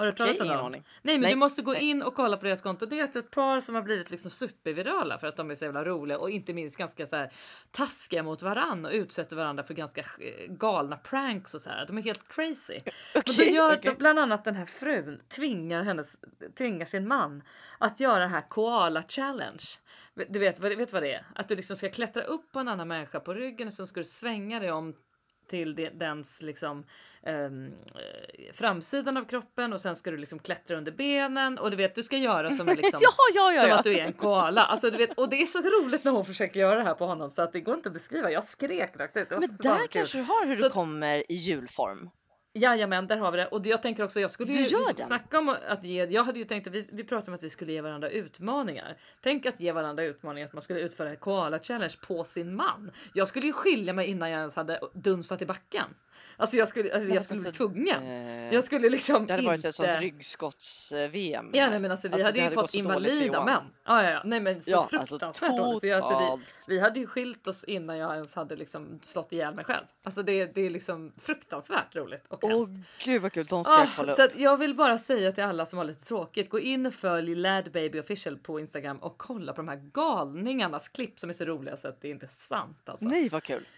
Har du hört talas om dem? Nej men
Nej,
du måste gå
nej.
in och kolla på deras konto. Det är alltså ett par som har blivit liksom supervirala för att de är så jävla roliga och inte minst ganska så här taskiga mot varann och utsätter varandra för ganska eh, galna pranks och så här. De är helt crazy. <laughs> och då gör de, bland annat den här frun tvingar hennes tvingar sin man att göra den här koala challenge. Du vet, vad- vet vad det är? Att du liksom ska klättra upp på en annan människa på ryggen och sen ska du svänga dig om till det, dens liksom ehm, eh, framsidan av kroppen och sen ska du liksom klättra under benen och du vet du ska göra som en liksom <laughs>
Ja, ja, ja,
som att du är en koala. Alltså, du vet, och det är så roligt när hon försöker göra det här på honom så att det går inte att beskriva. Jag skrek rakt ut.
Men där kanske du har hur
Så
du kommer i julform.
Jajamän, där har vi det. Och jag tänker också, jag skulle ju liksom snacka om att ge, jag hade ju tänkt att vi, vi pratade om att vi skulle ge varandra utmaningar. Tänk att ge varandra utmaningar att man skulle utföra ett koala challenge på sin man. Jag skulle ju skilja mig innan jag ens hade dunsat i backen. Alltså jag skulle, alltså, jag skulle bli
alltså,
tvungen.
Eh,
Jag skulle liksom
det hade varit
inte...
ett sånt ryggskotts-VM.
Ja, nej, men alltså, vi
Alltså,
hade ju
hade
fått invalida män. Ja, ja, ja. Nej, men så
Ja, alltså,
fruktansvärt dåligt. Så jag, alltså, vi, vi hade ju skilt oss innan jag ens hade liksom slått ihjäl mig själv. Alltså det, det är liksom fruktansvärt roligt och
Åh
hemskt.
gud vad kul, de ska jag
Ah,
kolla
så
upp.
jag vill bara säga till alla som har lite tråkigt, gå in och följ Lad Baby Official på Instagram och kolla på de här galningarnas klipp som är så roliga så att det är inte sant alltså.
Nej vad kul.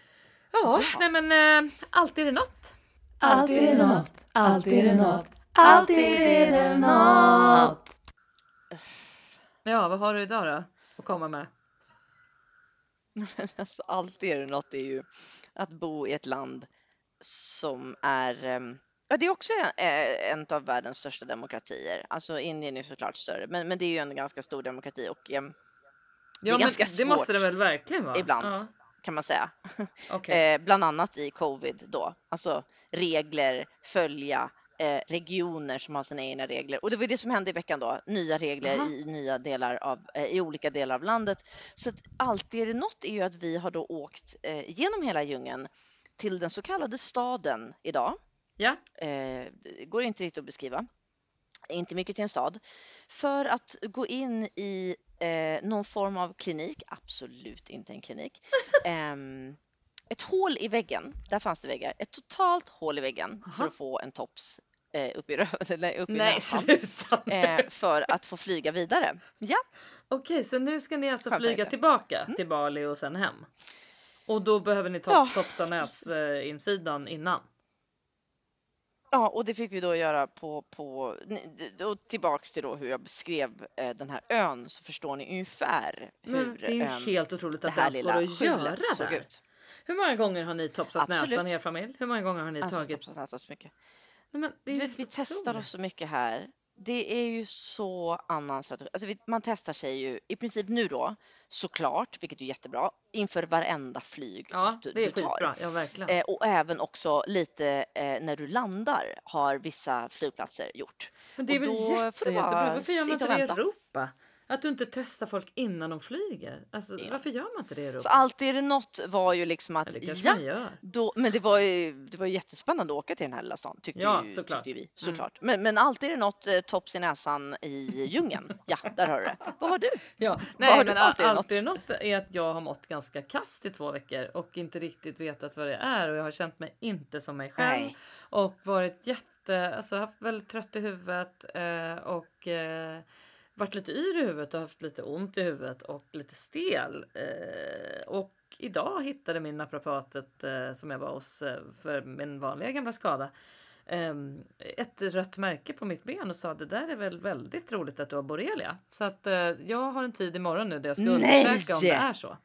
Ja, nej men äh, alltid är det något.
Alltid är det något, alltid är det något, alltid är det något.
Ja, vad har du idag då att komma med? <laughs>
Alltså, alltid är det något, det är ju att bo i ett land som är ehm, Ja, det är också en, eh, en av världens största demokratier. Alltså Indien är såklart större, men, men det är ju en ganska stor demokrati och ehm, Det är
Ja, men
ganska
det måste
svårt
det väl verkligen vara?
ibland.
Ja,
kan man säga. <laughs>
okej.
Eh, bland annat i covid då. Alltså regler, följa, eh, regioner som har sina egna regler. Och det var det som hände i veckan då. Nya regler
Aha.
i nya delar av, eh, i olika delar av landet. Så att alltid är det något är ju att vi har då åkt eh, genom hela djungeln till den så kallade staden idag.
Ja,
Eh, går inte riktigt att beskriva. inte mycket till en stad, för att gå in i eh, någon form av klinik, absolut inte en klinik. <laughs> Ehm, ett hål i väggen, där fanns det väggar, ett totalt hål i väggen för
Aha.
att få en tops eh, upp i röven, <laughs> eller upp i
Nej,
näsan. Eh, för att få flyga vidare. Ja,
Okej, så nu ska ni alltså
Skönt,
flyga
tänkte.
tillbaka till Bali och sen hem? Och då behöver ni top,
Ja.
topsa näsinsidan innan?
Ja, och det fick vi då göra på, på då tillbaks till då hur jag beskrev eh, den här ön så förstår ni ungefär hur
Men det är ju
ehm,
helt otroligt att det
här lilla
att göra
såg ut.
Hur många gånger har ni topsat
Absolut.
näsan i er familj? Hur många gånger har ni
Alltså,
tagit?
topsat näsan så mycket.
Nej, men det är
Du vet, vi testar oss så mycket här. Det är ju så annan strategi. Alltså, man testar sig ju i princip nu då såklart, vilket är jättebra, inför varenda flyg
Ja,
du,
det är
du tar.
skitbra. Ja, verkligen.
Eh, och även också lite eh, när du landar har vissa flygplatser gjort.
Men det är
och
väl jätte, jättebra. Varför gör man inte det i. Europa? Att du inte testar folk innan de flyger. Alltså,
Ja.
Varför gör man inte det i
Så alltid är det något var ju liksom att
Ja,
då, men det var ju det var ju jättespännande att åka till den här lilla stan tyckte,
Ja,
ju,
såklart.
tyckte vi såklart. Men, men alltid är det något eh, tops i näsan i djungeln. <laughs> Ja, där har du det. Vad har du?
Ja,
har
nej,
du-
men
alltid
alltid,
är det
något är att jag har mått ganska kast i två veckor och inte riktigt vetat vad det är och jag har känt mig inte som mig själv
Nej.
och varit jätte, alltså haft väldigt trött i huvudet eh, och eh, varit lite yr i huvudet och haft lite ont i huvudet och lite stel. Eh, och idag hittade min naprapatet eh, som jag var hos eh, för min vanliga gamla skada ehm, ett rött märke på mitt ben och sa det där är väl väldigt roligt att du har borrelia. Så att eh, jag har en tid imorgon nu där jag ska
Nej!
undersöka om det är så.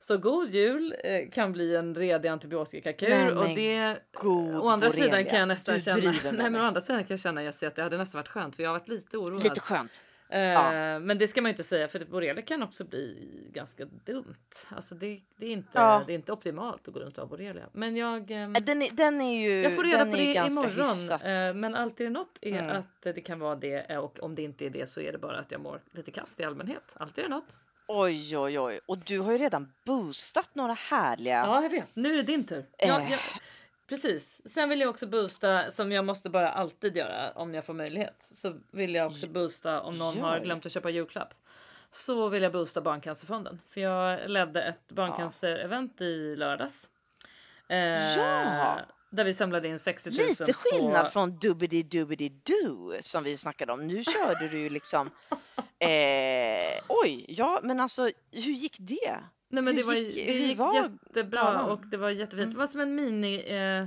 Så god jul eh, kan bli en redig antibiotikakur
Nej,
och det
God
Å andra sidan kan jag nästan känna, nej, men å andra sidan kan jag känna Jessie, att det hade nästan varit skönt för jag har varit lite oroad.
Lite skönt.
Eh,
ja.
Men det ska man ju inte säga för borrelia kan också bli ganska dumt. Alltså det, det, är, inte,
Ja.
det är inte optimalt att gå runt och ha borrelia. Men jag, ehm,
Eh, Den är, den är ju
jag får reda på det imorgon.
hyfsat.
Eh, Men alltid är något är
Mm.
att det kan vara det eh, och om det inte är det så är det bara att jag mår lite kast i allmänhet. Alltid är det något.
Oj, oj, oj. Och du har ju redan boostat några härliga.
Ja, jag vet. Nu är det din tur. Jag,
Eh.
jag, precis. Sen vill jag också boosta, som jag måste bara alltid göra om jag får möjlighet. Så vill jag också boosta om någon har
Gör.
glömt att köpa julklapp. Så vill jag boosta Barncancerfonden. För jag ledde ett barncancer-event i lördags. Eh,
Ja.
Där vi samlade in 60 000
Lite skillnad
på...
från dubbidi dubbidi do som vi snackade om. Nu körde du ju liksom. <laughs> Eh, oj, ja, men alltså hur gick det?
Nej, men det
Hur
var,
gick-
det gick
var
jättebra
galan?
och det var jättefint.
Mm.
Det var som en mini eh,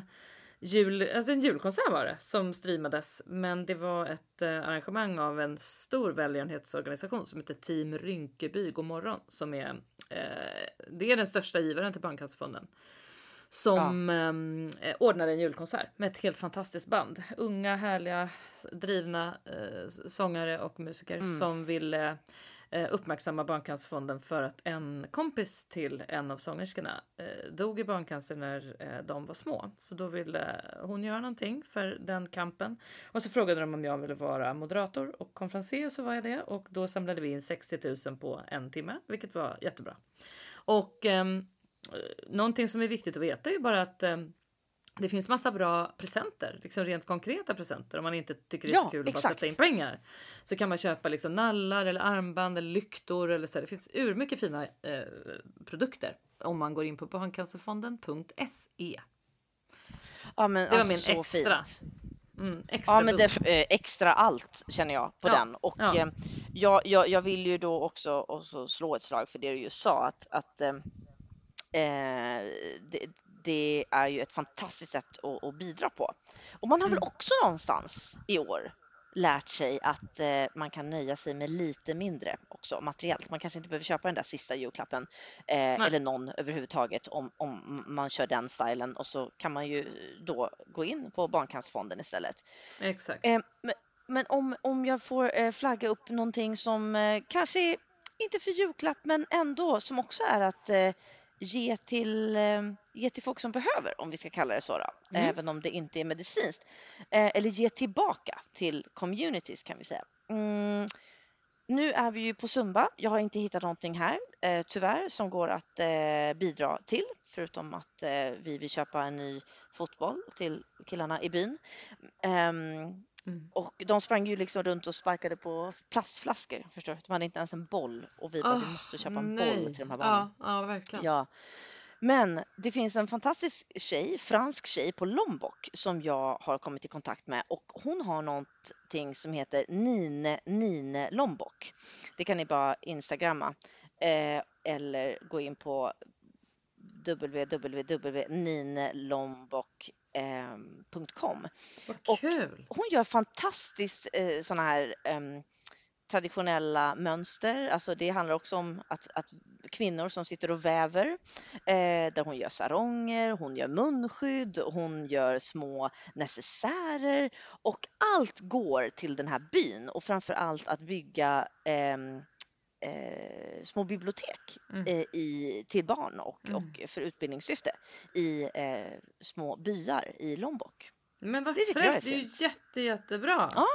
jul, alltså en julkonsert var det som streamades. Men det var ett eh, arrangemang av en stor välgörenhetsorganisation som heter Team Rynkeby morgon som är eh, det är den största givaren till Barncancerfonden. Som eh, ordnade en julkonsert med ett helt fantastiskt band. Unga, härliga, drivna eh, sångare och musiker
Mm.
som ville eh, uppmärksamma Barncancerfonden för att en kompis till en av sångerskorna eh, dog i barncancer när eh, de var små. Så då ville hon göra någonting för den kampen. Och så frågade de om jag ville vara moderator och konferencier och så var jag det. Och då samlade vi in 60 000 på en timme, vilket var jättebra. Och ehm, eh, någonting som är viktigt att veta är ju bara att ehm, det finns massa bra presenter, liksom rent konkreta presenter. Om man inte tycker det är så
Ja,
kul att bara sätta in pengar. Så kan man köpa liksom nallar eller armband eller lyktor eller så. Det finns ur mycket fina eh, produkter om man går in på barncancerfonden.se.
Ja, men
Det var
alltså,
min extra. Mm, extra
Ja, men det, eh, extra allt känner jag på
Ja,
den. Och
ja.
eh, jag, jag, jag vill ju då också, också slå ett slag för det du just sa att, att eh, det, det är ju ett fantastiskt sätt att, att bidra på. Och man har väl
Mm.
också någonstans i år lärt sig att eh, man kan nöja sig med lite mindre också materiellt. Man kanske inte behöver köpa den där sista julklappen eh, eller någon överhuvudtaget om, om man kör den stilen och så kan man ju då gå in på Barncancerfonden istället.
Exakt.
Eh, men men om, om jag får eh, flagga upp någonting som eh, kanske inte för julklapp men ändå som också är att ge, till, eh, ge till folk som behöver, om vi ska kalla det så, då,
Mm.
även om det inte är medicinskt. Eh, eller ge tillbaka till communities kan vi säga. Mm. Nu är vi ju på Zumba. Jag har inte hittat någonting här, eh, tyvärr, som går att bidra till. Förutom att vi vill köpa en ny fotboll till killarna i byn. Mm. Och de sprang ju liksom runt och sparkade på plastflaskor. Förstår du? De hade inte ens en boll och vi bara, oh, vi måste köpa en nej. boll till de här barnen.
Ja, ja verkligen.
Ja. Men det finns en fantastisk tjej, fransk tjej på Lombok som jag har kommit i kontakt med och hon har någonting som heter Nine Nine Lombok. Det kan ni bara instagramma eh, eller gå in på www.ninelombok.com.
Vad kul!
Och hon gör fantastiskt eh, sådana här eh, traditionella mönster. Alltså det handlar också om att, att kvinnor som sitter och väver, eh, där hon gör saronger, hon gör munskydd, hon gör små necessärer och allt går till den här byn och framför allt att bygga eh, eh, små bibliotek mm. eh, i, till barn och, mm. och för utbildningssyfte i eh, små byar i Lombok.
Men vad fräckt, det är ju jätte, jättebra.
Ja.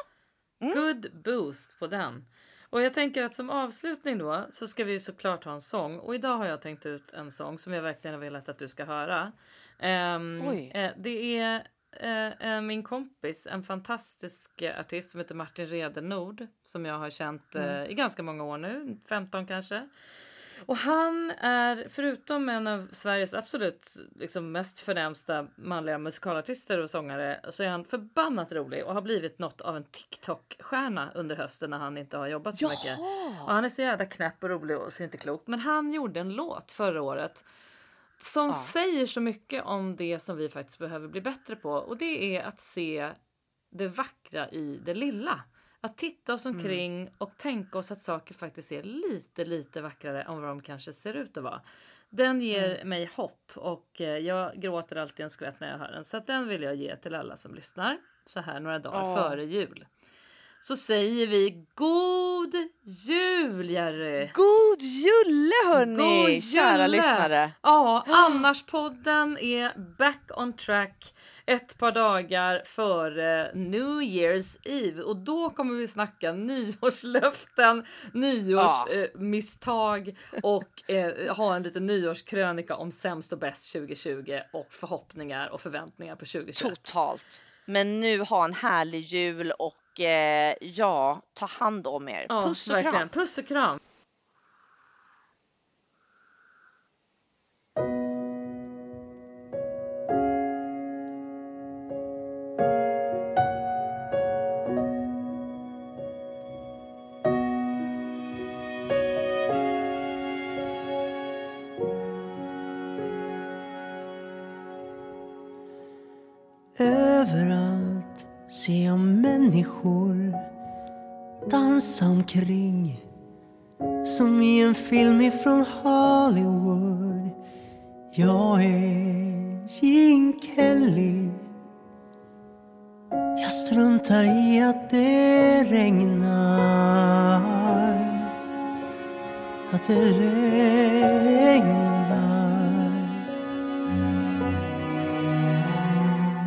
Mm. Good boost på den. Och jag tänker att som avslutning då så ska vi såklart ha en sång och idag har jag tänkt ut en sång som jag verkligen har velat att du ska höra. Um, eh, det är eh, eh, min kompis, en fantastisk artist som heter Martin Redenord som jag har känt eh, mm. i ganska många år nu, 15 kanske. Och han är, förutom en av Sveriges absolut liksom, mest förnämsta manliga musikalartister och sångare, så är han förbannat rolig och har blivit något av en TikTok-stjärna under hösten när han inte har jobbat så
Jaha.
mycket. Och han är så jävla knäpp och rolig och så inte klok. Men han gjorde en låt förra året som ja. säger så mycket om det som vi faktiskt behöver bli bättre på och det är att se det vackra i det lilla. Att titta oss mm. omkring mm. och tänka oss att saker faktiskt är lite, lite vackrare än vad de kanske ser ut att vara. Den ger mm. mig hopp och eh, jag gråter alltid en skvätt när jag hör den. Så den vill jag ge till alla som lyssnar så här några dagar oh. före jul så säger vi god jul Jerry!
God julle hörni! God Kära lyssnare!
Ja, Annars-podden är back on track ett par dagar före New Year's Eve och då kommer vi snacka nyårslöften, nyårsmisstag ja. och eh, ha en liten nyårskrönika om sämst och bäst 2020 och förhoppningar och förväntningar på 2021.
Totalt. Men nu ha en härlig jul och eh, ja, ta hand om er. Ja, Puss och verkligen. kram.
Puss och kram.
Omkring som i en film ifrån Hollywood. Jag är Gene Kelly. Jag struntar i att det regnar. Att det regnar.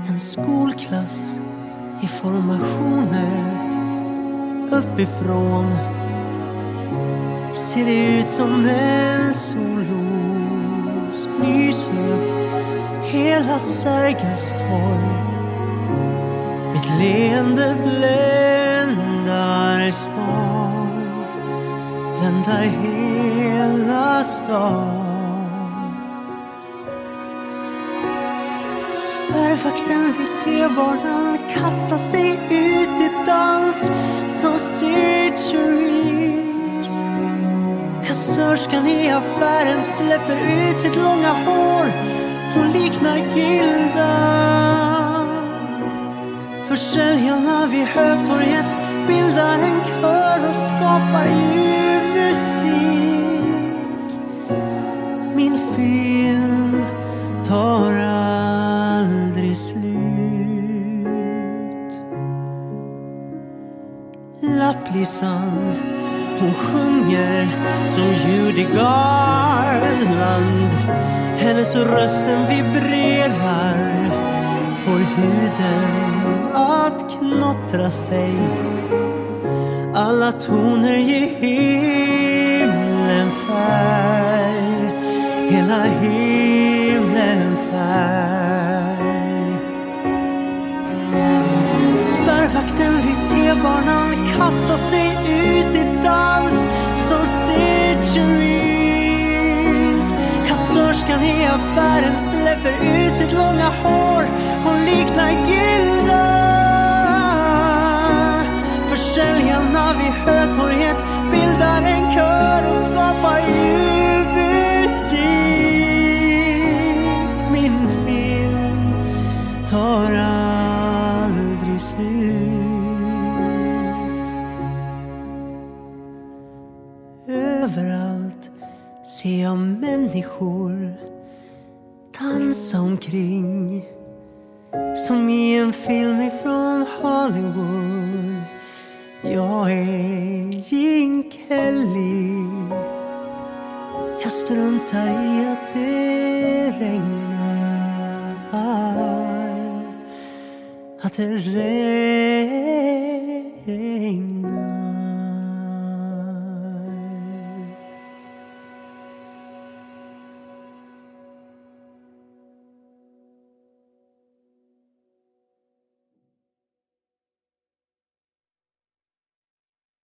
En skolklass i formationer uppifrån ser det ut som en solros lyser upp hela Sergels torg. Mitt leende bländar stan, bländar hela stan. Spärrvakten vid T-banan kastar sig ut i dans som centuries. Kassörskan i affären släpper ut sitt långa hår. Hon liknar Gilda. Försäljarna vid Hötorget bildar en kör och skapar ljus Lapplissan, hon sjunger som Judy Garland. Hennes rösten vibrerar, får huden att knottra sig. Alla toner ger himlen färg, hela himlen färg. Spärrvakten kastar sig ut i dans som centuries. Kassörskan i affären släpper ut sitt långa hår. Hon liknar Gilda. Försäljarna vid Hötorget bildar en kör och skapar ljus en film ifrån Hollywood. Jag är Gene Kelly. Jag struntar i att det regnar. Att det regnar.